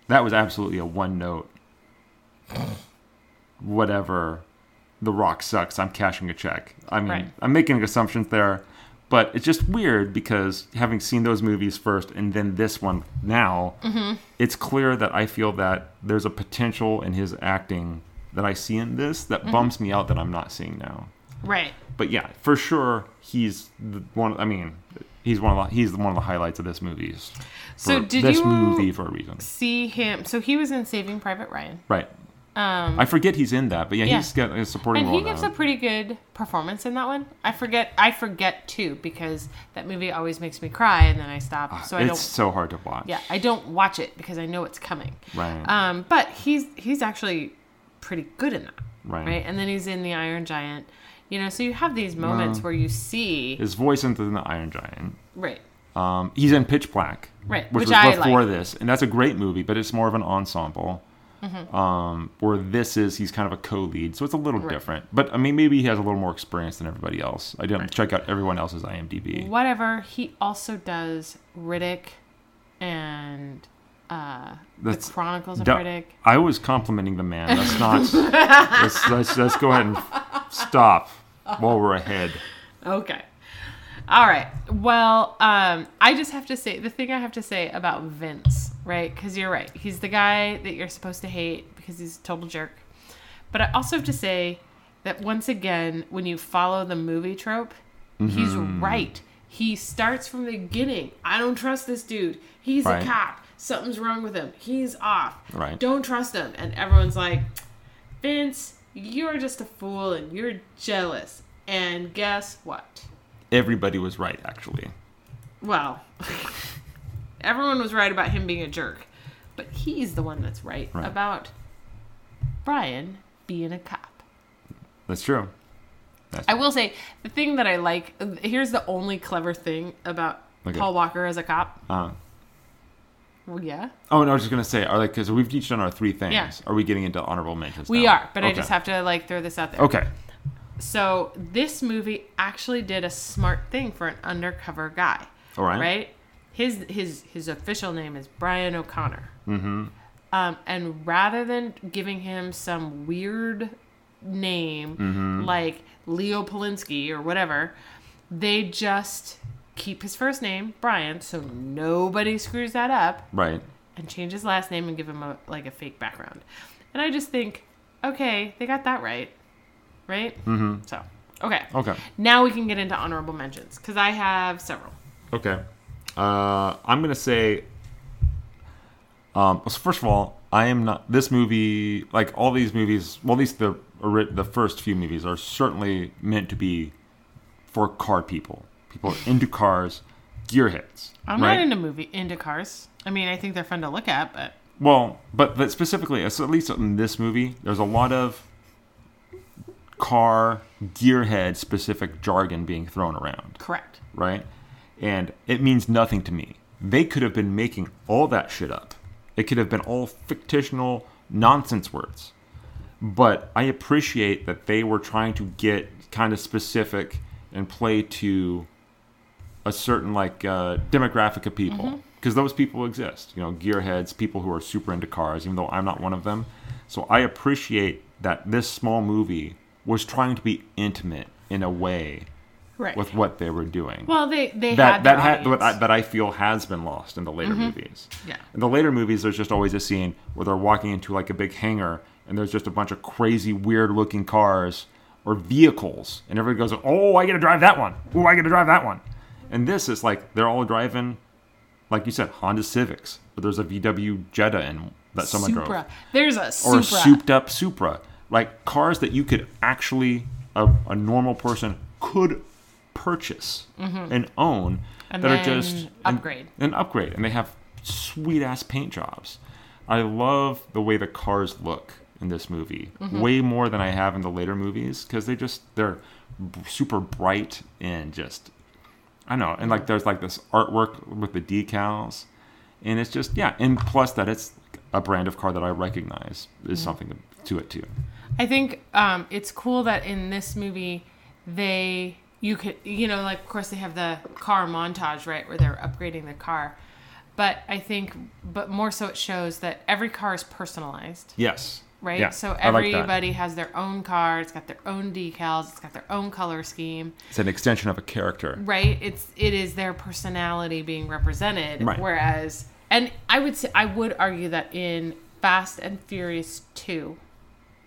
that was absolutely a one note. Whatever. The Rock sucks. I'm cashing a check. I mean, Right. I'm making assumptions there, but it's just weird because having seen those movies first and then this one now, Mm-hmm. it's clear that I feel that there's a potential in his acting that I see in this that Mm-hmm. bums me out that I'm not seeing now. Right. But yeah, for sure, he's the one. I mean, he's one of the, he's one of the highlights of this movie. So did this you movie for a reason, see him? So he was in Saving Private Ryan. right? Um, I forget he's in that, but yeah, Yeah. he's got a supporting and role. he gives now. a pretty good performance in that one. I forget. I forget too because that movie always makes me cry, and then I stop. So I it's so hard to watch. Yeah, I don't watch it because I know it's coming. Right. Um, but he's he's actually pretty good in that. Right. Right. And then he's in the Iron Giant. You know, so you have these moments where you see His voice in the Iron Giant. right. Um, he's in Pitch Black, Right, which, which was I before like. this, and that's a great movie, but it's more of an ensemble. Mm-hmm. Um, where this is, he's kind of a co-lead, so it's a little different. But I mean, maybe he has a little more experience than everybody else. I didn't check out everyone else's IMDb. Whatever. He also does Riddick and uh, That's- the Chronicles of Da- Riddick. I was complimenting the man. That's not. [laughs] let's, let's let's go ahead and stop while we're ahead. Okay. All right. Well, um, I just have to say the thing I have to say about Vince, right? Because you're right. He's the guy that you're supposed to hate because he's a total jerk. But I also have to say that once again, when you follow the movie trope, he's Mm-hmm. right. He starts from the beginning. I don't trust this dude. He's Right. a cop. Something's wrong with him. He's off. Right. Don't trust him. And everyone's like, Vince, you're just a fool and you're jealous. And guess what? Everybody was right, actually. Well, everyone was right about him being a jerk, but he's the one that's right, Right. about Brian being a cop. That's true. That's I will say the thing that I like here's the only clever thing about Okay. Paul Walker as a cop. Uh, Well, yeah, oh, no, I was just gonna say, are like because we've each done our three things. Yeah. Are we getting into honorable mentions? we now? are, but I just have to like throw this out there. Okay. So this movie actually did a smart thing for an undercover guy. All right. Right? His his his official name is Brian O'Connor. Mm-hmm. Um, and rather than giving him some weird name Mm-hmm. like Leo Polinsky or whatever, they just keep his first name Brian, so nobody screws that up, Right. and change his last name and give him a like a fake background. And I just think, okay, they got that right, right? Mm-hmm. So okay, Okay. now we can get into honorable mentions because I have several. Okay. Uh, I'm gonna say. Um, so first of all, I am not this movie. Like all these movies, well, at least the the first few movies are certainly meant to be for car people. People are into cars, gearheads. I'm right? not into movie into cars. I mean, I think they're fun to look at, but Well, but but specifically, so at least in this movie, there's a lot of car gearhead specific jargon being thrown around. correct. right? And it means nothing to me. They could have been making all that shit up. It could have been all fictional nonsense words. But I appreciate that they were trying to get kind of specific and play to a certain like uh, demographic of people because those people exist. You know, gearheads, people who are super into cars, even though I'm not one of them. So I appreciate that this small movie was trying to be intimate in a way Right. with what they were doing. well, they they that had that had, what I, that I feel has been lost in the later mm-hmm. movies. Yeah. In the later movies, there's just always a scene where they're walking into like a big hangar, and there's just a bunch of crazy, weird-looking cars or vehicles, and everybody goes, "Oh, I get to drive that one. Oh, I get to drive that one." And this is like they're all driving, like you said, Honda Civics, but there's a VW Jetta in that someone drove There's a or a souped up Supra, like cars that you could actually a, a normal person could purchase and own Mm-hmm. And that are just upgrade. and, and upgrade, and they have sweet ass paint jobs. I love the way the cars look in this movie, Mm-hmm. way more than I have in the later movies because they just they're b- super bright and just I know, and like there's like this artwork with the decals, and it's just yeah, and plus that it's a brand of car that I recognize is something to it too. I think um, it's cool that in this movie they you could you know like of course they have the car montage right where they're upgrading the car, but I think but more so it shows that every car is personalized. Yes, Right, Yeah, so I like everybody has their own car. It's got their own decals. It's got their own color scheme. It's an extension of a character. right it's it is their personality being represented Right. whereas and i would say i would argue that in fast and furious 2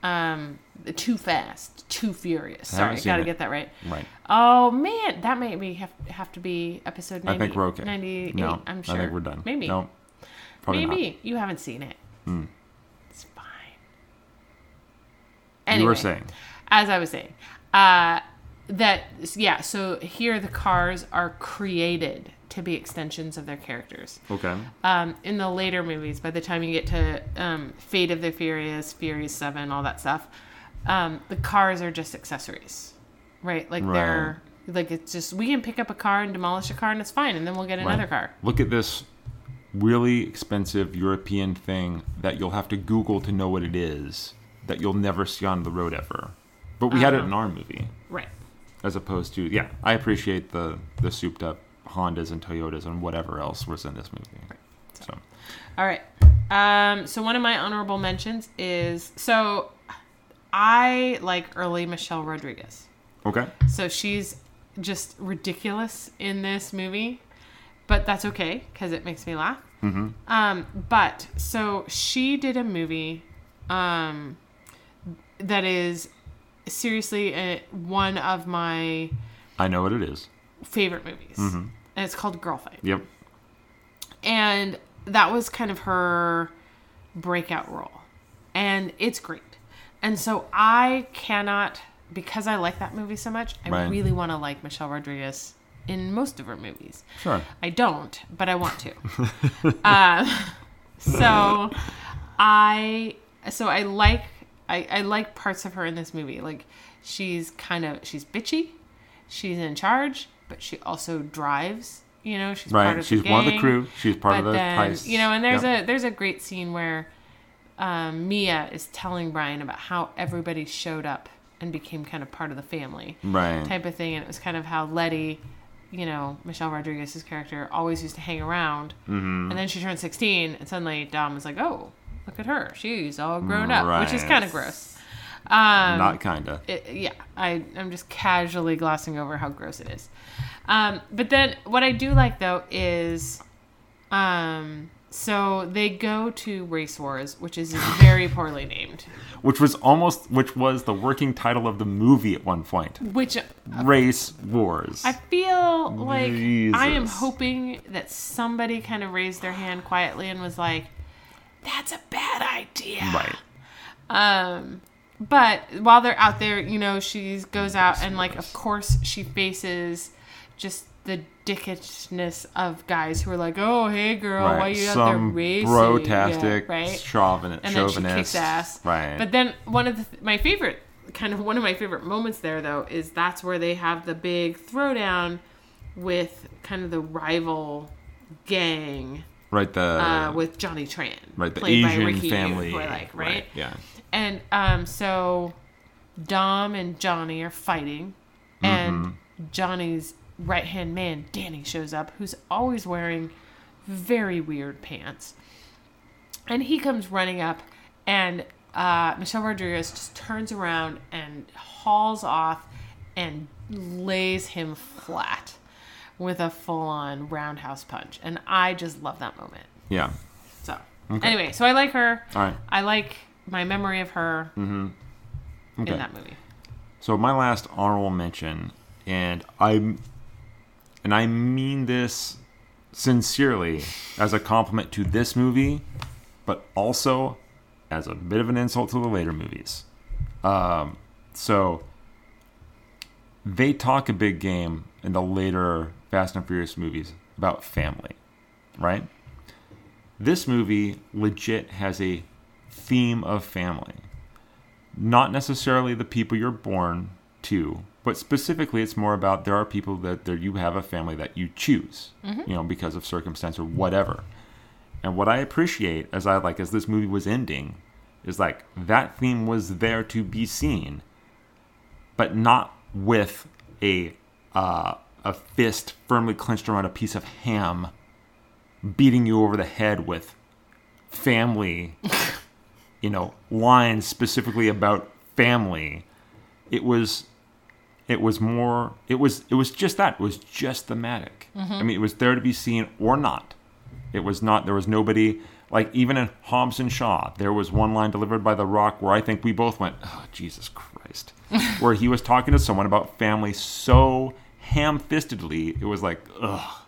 um too fast too furious sorry gotta it. get that right Right. oh man that may be have, have to be episode 90, I think we're okay. 98 No, i'm sure I think we're done. maybe No, probably maybe not. You haven't seen it it's fine You were saying. as I was saying, uh, that yeah. So here the cars are created to be extensions of their characters. Okay. Um, in the later movies, by the time you get to um, Fate of the Furious, Furious Seven, all that stuff, um, the cars are just accessories, right? Like they're like it's just we can pick up a car and demolish a car and it's fine, and then we'll get another Right. car. Look at this really expensive European thing that you'll have to Google to know what it is that you'll never see on the road ever. But we had it in Uh-huh. our movie, Right. as opposed to yeah. I appreciate the the souped up Hondas and Toyotas and whatever else was in this movie. So All right. Um, so one of my honorable mentions is so I like early Michelle Rodriguez. okay, So she's just ridiculous in this movie, but that's okay because it makes me laugh. Mm-hmm. Um, but so she did a movie um, that is seriously uh one of my I know what it is. favorite movies, and it's called Girl Fight. Yep. and that was kind of her breakout role. And it's great. And so i cannot because i like that movie so much i Right. really want to like michelle rodriguez in most of her movies. Sure. i don't but i want to. [laughs] Uh, so i so i like I, I like parts of her in this movie. Like she's kind of she's bitchy. She's in charge but she also drives You know, she's part Right. of She's the one of the crew. She's part of the then, heist. You know, and there's Yep. a there's a great scene where um, Mia is telling Brian about how everybody showed up and became kind of part of the family right. type of thing, and it was kind of how Letty, you know, Michelle Rodriguez's character, always used to hang around, Mm-hmm. and then she turned 16, and suddenly Dom was like, "Oh, look at her, she's all grown up," which is kind of gross. Um, Not kinda. it, yeah, I, I'm just casually glossing over how gross it is. Um, but then what I do like though is, um, so they go to Race Wars, which is [laughs] very poorly named. Which was almost which was the working title of the movie at one point. Which Race Wars. I feel like I am hoping that somebody kind of raised their hand quietly and was like, "That's a bad idea." right. Um, but while they're out there, you know, she goes out and like, of course, she faces just the dickishness of guys who are like, "Oh, hey, girl, why right. you out there Some racing?" brotastic Yeah, right? chauvinist. And then she kicks ass. Right. But then one of the th- my favorite, kind of one of my favorite moments there though, is that's where they have the big throwdown with kind of the rival gang right. The uh, with Johnny Tran, right. The Asian Ricky family. Hoylik, right? Yeah. And um, so Dom and Johnny are fighting, and Johnny's right hand man, Danny, shows up, who's always wearing very weird pants. And he comes running up, and uh, Michelle Rodriguez just turns around and hauls off and lays him flat with a full on roundhouse punch. And I just love that moment. Yeah. So, okay. anyway, so I like her. All right. I like my memory of her Mm-hmm. Okay. in that movie. So my last honorable mention, and I, and I mean this sincerely as a compliment to this movie, but also as a bit of an insult to the later movies. Um, so they talk a big game in the later Fast and Furious movies about family, right? This movie legit has a theme of family not necessarily the people you're born to, but specifically it's more about there are people that there you have a family that you choose, you know, because of circumstance or whatever. And what I appreciate as I like as this movie was ending is like that theme was there to be seen, but not with a uh, a fist firmly clenched around a piece of ham beating you over the head with family [laughs] you know lines specifically about family it was it was more it was it was just that it was just thematic. I mean it was there to be seen or not. It was not there was nobody like even in hobbs and shaw there was one line delivered by the rock where i think we both went oh jesus christ. [laughs] Where he was talking to someone about family so ham-fistedly it was like ugh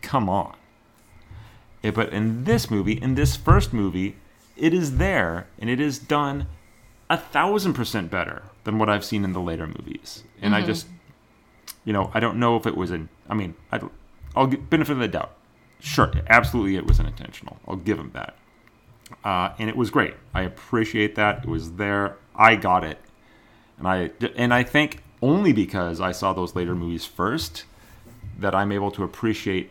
come on. Eh, but in this movie, in this first movie, it is there and it is done a thousand percent better than what I've seen in the later movies. And I just, you know, I don't know if it was an. I mean, I don't. I'll give benefit of the doubt. Sure, absolutely, it was unintentional. I'll give him that. Uh, and it was great. I appreciate that. It was there. I got it, and I and I think only because I saw those later movies first that I'm able to appreciate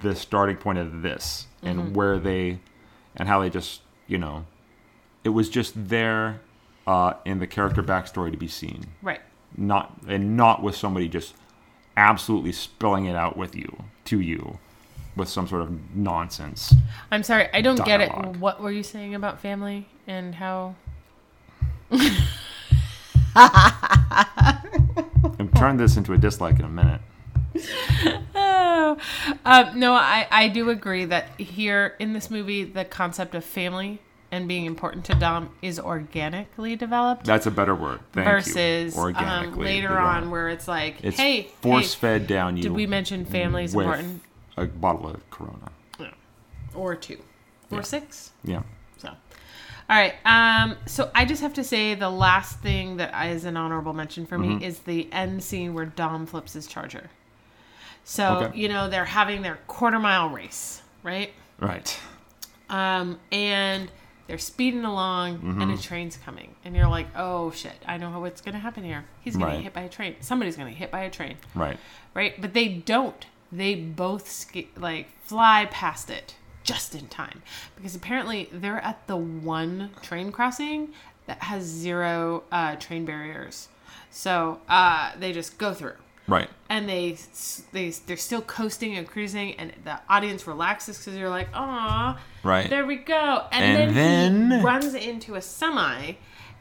the starting point of this and where they and how they just you know it was just there uh, in the character backstory to be seen Right. not and not with somebody just absolutely spilling it out with you to you with some sort of nonsense I'm sorry, I don't get it. What were you saying about family and how? [laughs] and turn this into a dislike in a minute Oh, [laughs] um, no, I, I do agree that here in this movie, the concept of family and being important to Dom is organically developed that's a better word Thank versus you. um, later developed. on where it's like, it's hey, force hey, fed down you did we mention family is important? a bottle of corona yeah. Or two, or six. yeah So, all right. Um, so I just have to say the last thing that is an honorable mention for Mm-hmm. me is the end scene where Dom flips his charger. So Okay. you know they're having their quarter mile race, right? right Um, and they're speeding along, Mm-hmm. and a train's coming, and you're like, "Oh shit! I know what's gonna happen here. He's gonna Right. get hit by a train. Somebody's gonna get hit by a train, right right?" But they don't. they both sk- like fly past it just in time because apparently they're at the one train crossing that has zero uh, train barriers. So uh, they just go through Right. and they they they're still coasting and cruising, and the audience relaxes because you're like, ah Right. there we go." And, And then, then- he runs into a semi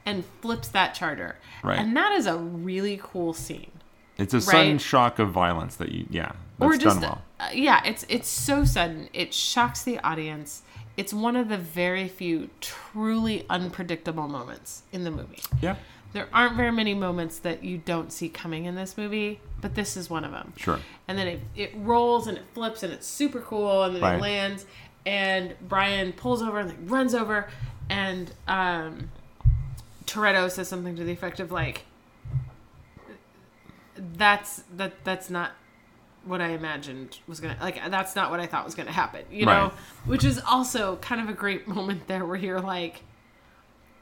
and flips that charger Right. and that is a really cool scene. It's a sudden shock of violence that you, yeah, that's or just done well. uh, yeah, it's it's so sudden. It shocks the audience. It's one of the very few truly unpredictable moments in the movie. Yeah, There aren't very many moments that you don't see coming in this movie, but this is one of them. sure. and then it, it rolls and it flips and it's super cool and then Right. it lands and brian pulls over and like runs over and um toretto says something to the effect of like that's that that's not what i imagined was gonna like that's not what i thought was gonna happen you know Right. which is also kind of a great [laughs] moment there where you're like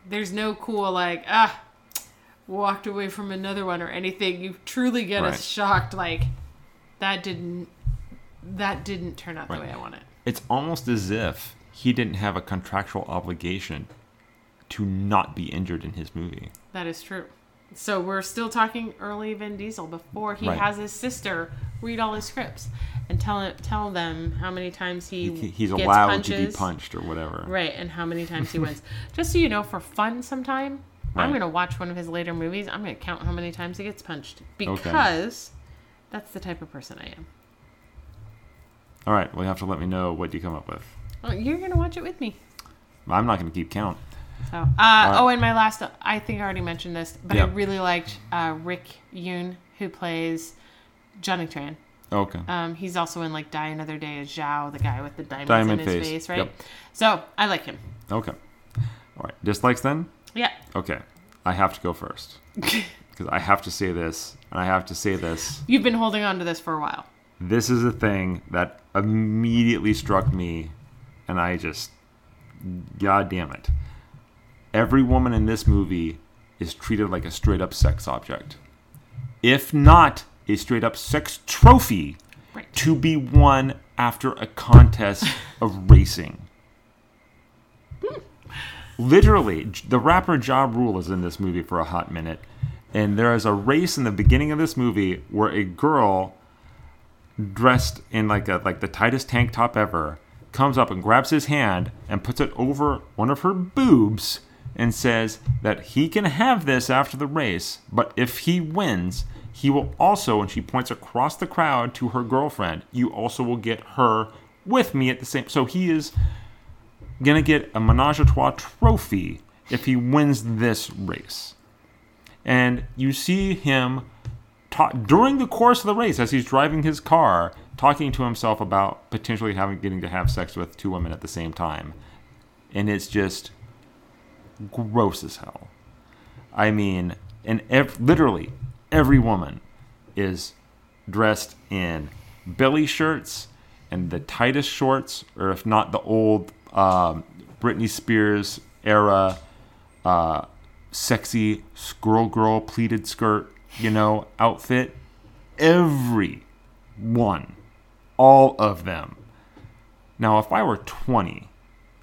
there's no cool like ah walked away from another one or anything you truly get Right. us shocked like that didn't that didn't turn out Right. the way i want it. It's almost as if he didn't have a contractual obligation to not be injured in his movie. that is true so we're still talking early vin diesel before he Right. has his sister read all his scripts and tell it tell them how many times he, He- He's gets allowed to be punched or whatever. Right, and how many times he wins. [laughs] Just so you know, for fun sometime, I'm going to watch one of his later movies. I'm going to count how many times he gets punched because that's the type of person I am. All right, well, you have to let me know what you come up with. Well, you're going to watch it with me. I'm not going to keep count. So, uh, oh, and my last, I think I already mentioned this, but I really liked uh, Rick Yune, who plays Johnny Tran. Okay. Um, he's also in like Die Another Day as Zhao, the guy with the diamonds Diamond in his face, face, right? yep. So I like him. Okay. All right. Dislikes then? Yeah. Okay. I have to go first [laughs] because I have to say this, and I have to say this. You've been holding on to this for a while. This is a thing that immediately struck me, and I just, god damn it. Every woman in this movie is treated like a straight up sex object, if not a straight up sex trophy Right. to be won after a contest of [laughs] racing. Literally, the rapper Ja Rule is in this movie for a hot minute, and there is a race in the beginning of this movie where a girl dressed in like a like the tightest tank top ever comes up and grabs his hand and puts it over one of her boobs and says that he can have this after the race, but if he wins, he will also, and she points across the crowd to her girlfriend, you also will get her with me at the same. So he is gonna get a menage a trois trophy if he wins this race. And you see him ta- during the course of the race as he's driving his car, talking to himself about potentially having getting to have sex with two women at the same time, and it's just gross as hell. I mean, and ev- literally every woman is dressed in belly shirts and the tightest shorts, or if not the old um, Britney Spears era uh, sexy squirrel girl pleated skirt, you know, outfit. Every one, all of them. Now, if I were 20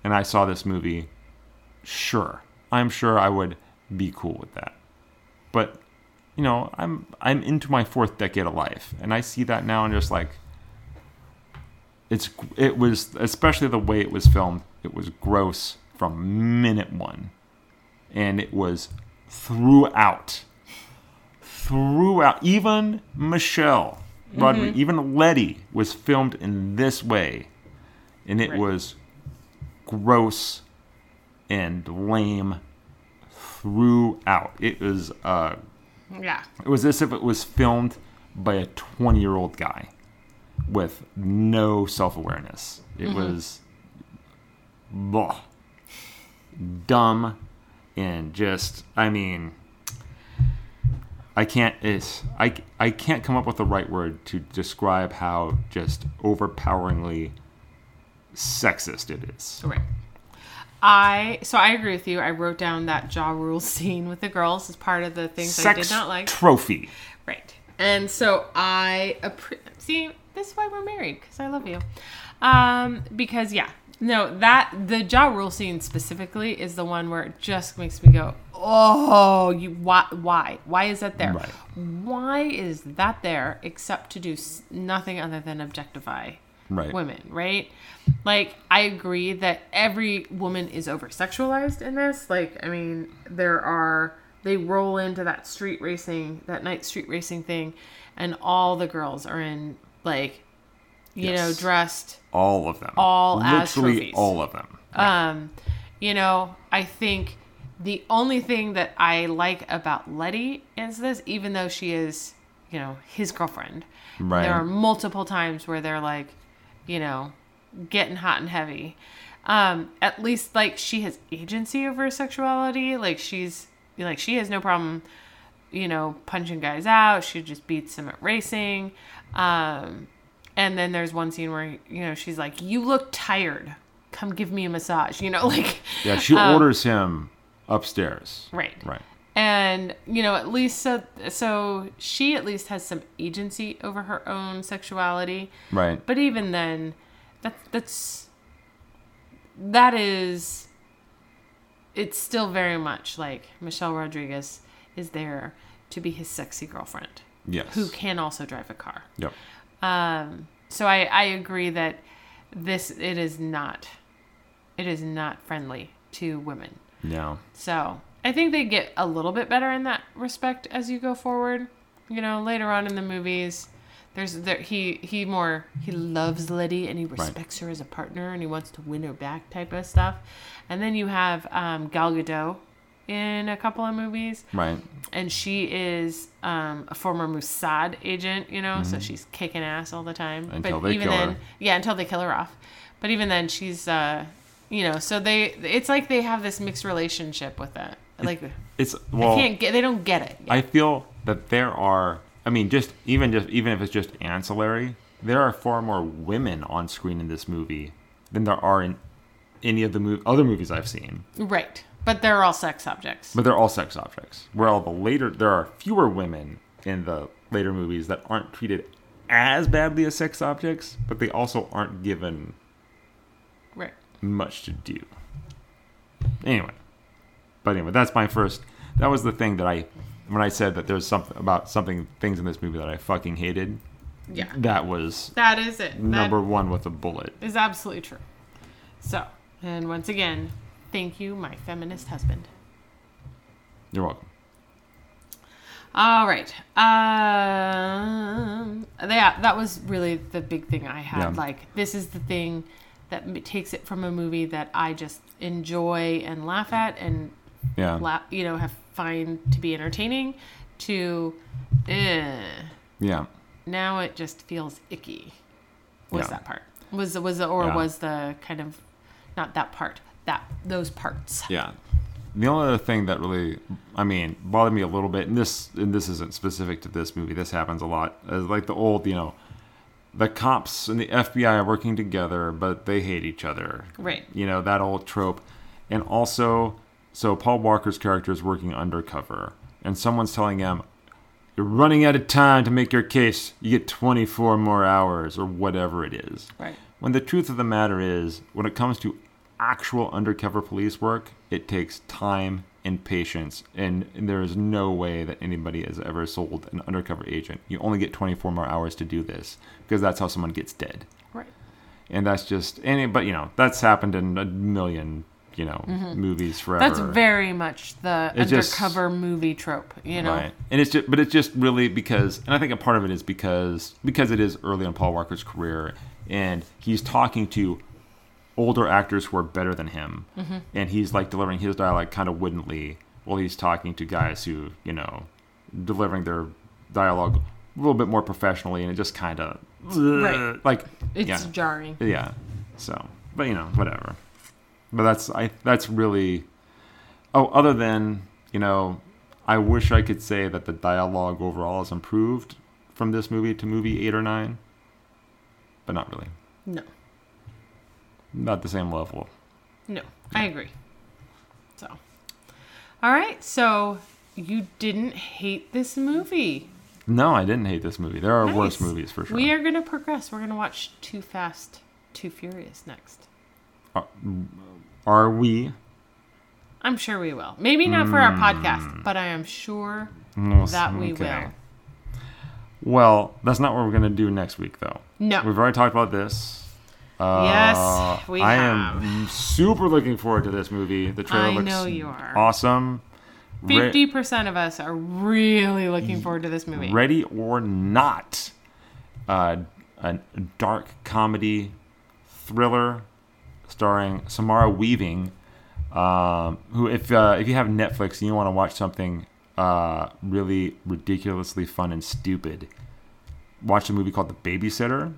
and I saw this movie, sure, I'm sure I would be cool with that. But you know, I'm I'm into my fourth decade of life, and I see that now and just like it's it was especially the way it was filmed. It was gross from minute one, and it was throughout, throughout. Even Michelle Rodriguez, even Letty was filmed in this way, and it Right. was gross and lame throughout. It was uh, Yeah. it was as if it was filmed by a 20 year old guy with no self awareness. It mm-hmm. was blah, dumb and just, I mean, I can't, it's, I, I can't come up with the right word to describe how just overpoweringly sexist it is. Right. I so I agree with you. I wrote down that Ja Rule scene with the girls as part of the things I did not like. trophy. Right. And so I appre- see this is why we're married because I love you. Um, because yeah, no, that the Ja Rule scene specifically is the one where it just makes me go, oh, you why why why is that there? Right. Why is that there except to do s- nothing other than objectify Right. women, right? Like, I agree that every woman is over sexualized in this. Like, I mean, there are, they roll into that street racing, that night street racing thing, and all the girls are in, like, you know, dressed All of them. All Literally all of them. um, you know, I think the only thing that I like about Letty is this, even though she is, you know, his girlfriend, Right. there are multiple times where they're like, you know, getting hot and heavy. Um, at least like she has agency over her sexuality. Like she's like she has no problem, you know, punching guys out. She just beats them at racing. Um, and then there's one scene where you know she's like, "You look tired. Come give me a massage." You know, [laughs] like Yeah, she orders him upstairs. right, Right. and you know at least so so she at least has some agency over her own sexuality. Right. But even then, that that's that is it's still very much like Michelle Rodriguez is there to be his sexy girlfriend Yes. who can also drive a car. Yep. Um, so I, I agree that this it is not it is not friendly to women. Yeah. So I think they get a little bit better in that respect as you go forward. You know, later on in the movies, there's there he he more he loves Letty and he respects her as a partner and he wants to win her back type of stuff. And then you have um, Gal Gadot in a couple of movies, Right. and she is um, a former Mossad agent. You know, so she's kicking ass all the time. Mm-hmm. Until but they even kill then, her. yeah, until they kill her off. But even then, she's uh, you know, so they it's like they have this mixed relationship with that. Like It's well. I can't get they don't get it. I feel that there are. I mean, just even just even if it's just ancillary, there are far more women on screen in this movie than there are in any of the mov- other movies I've seen. Right. But they're all sex objects. But they're all sex objects. Where all the later there are fewer women in the later movies that aren't treated as badly as sex objects, but they also aren't given Right. much to do. Anyway, but anyway, that's my first. That was the thing that I, when I said that there's something about something things in this movie that I fucking hated. Yeah. That was That is it. number one with a bullet. Is absolutely true. So, and once again, thank you, my feminist husband. You're welcome. All right. Um, yeah, that was really the big thing I had. Yeah. Like, this is the thing that takes it from a movie that I just enjoy and laugh at and Yeah. la- you know have find to be entertaining to eh, Yeah. now it just feels icky was Yeah. that part was was the, or Yeah. was the kind of not that part that those parts Yeah. The only other thing that really, I mean, bothered me a little bit, and this and this isn't specific to this movie. This happens a lot. Is like the old, you know, the cops and the FBI are working together, but they hate each other. Right. You know that old trope, and also, so Paul Walker's character is working undercover, and someone's telling him, "You're running out of time to make your case. You get 24 more hours, or whatever it is." right When the truth of the matter is, when it comes to actual undercover police work, it takes time and patience, and, and there is no way that anybody has ever sold an undercover agent. You only get 24 more hours to do this because that's how someone gets dead, right and that's just and it, but you know that's happened in a million you know movies forever. Mm-hmm. that's very much the It just- undercover movie trope you know Right. And it's just, but it's just really because, and I think a part of it is because, because it is early in Paul Walker's career, and he's talking to older actors who are better than him, Mm-hmm. and he's like delivering his dialogue kind of woodenly, while he's talking to guys who, you know, delivering their dialogue a little bit more professionally, and it just kind of, Right. like, it's yeah. jarring Yeah. So, but you know, whatever. But that's I that's really Oh, other than, you know, I wish I could say that the dialogue overall has improved from this movie to movie 8 or 9. But not really. no Not the same level. no i agree so all right so you didn't hate this movie No, I didn't hate this movie. There are worse movies for sure. We are gonna progress. We're gonna watch Too Fast, Too Furious next. Uh, Are we? I'm sure we will. Maybe not for our Hmm. podcast, but I am sure No, that we okay. will. Well, that's not what we're gonna do next week, though. No. We've already talked about this. Uh, Yes, we I have. am super looking forward to this movie. The trailer I looks know you are. awesome. Re- Fifty percent of us are really looking forward to this movie. Ready or not, uh, a dark comedy thriller starring Samara Weaving. Um, who, if uh, if you have Netflix and you want to watch something uh, really ridiculously fun and stupid, watch a movie called The Babysitter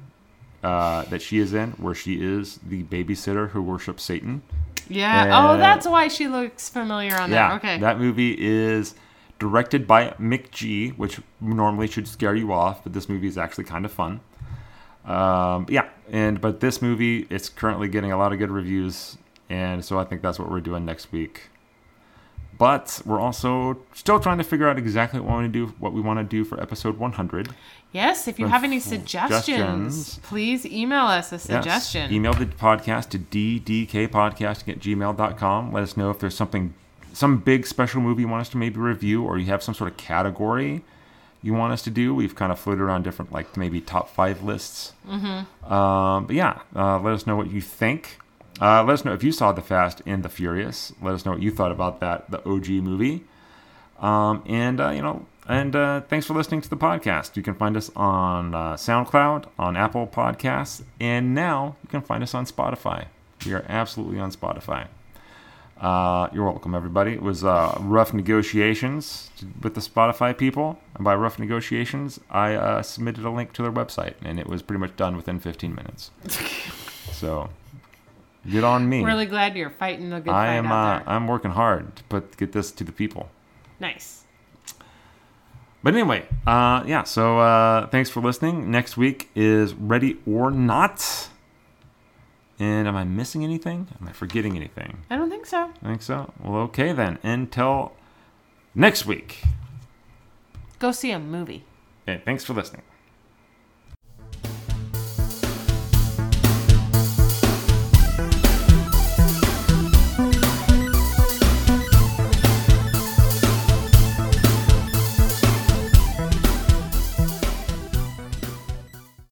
uh, that she is in, where she is the babysitter who worships Satan. Yeah. Yeah. Oh, that's why she looks familiar on Yeah, there. Okay. that movie is directed by McG, which normally should scare you off, but this movie is actually kind of fun. Um, yeah, and but this movie it's currently getting a lot of good reviews, and so I think that's what we're doing next week. But we're also still trying to figure out exactly what we want to do, what we want to do for episode 100. yes. If you have any suggestions, suggestions. please email us a Yes. suggestion. Email the podcast to ddkpodcast at gmail.com. Let us know if there's something, some big special movie you want us to maybe review, or you have some sort of category you want us to do. We've kind of floated around different, like maybe top five lists. Mm-hmm. Um, but yeah, uh, let us know what you think. Uh, let us know if you saw The Fast and the Furious. Let us know what you thought about that, the OG movie. Um, and uh, you know, and uh, thanks for listening to the podcast. You can find us on uh, SoundCloud, on Apple Podcasts, and now you can find us on Spotify. We are absolutely on Spotify. Uh, you're welcome, everybody. It was uh, rough negotiations with the Spotify people, and by rough negotiations, I uh, submitted a link to their website, and it was pretty much done within 15 minutes. [laughs] so, good on me. Really glad you're fighting the good I fight am. Uh, out there. I'm working hard to put get this to the people. nice. But anyway, uh, yeah. So uh, thanks for listening. Next week is Ready or Not. And am I missing anything? Am I forgetting anything? I don't think so. I think so. Well, okay then. Until next week. Go see a movie. Okay, thanks for listening.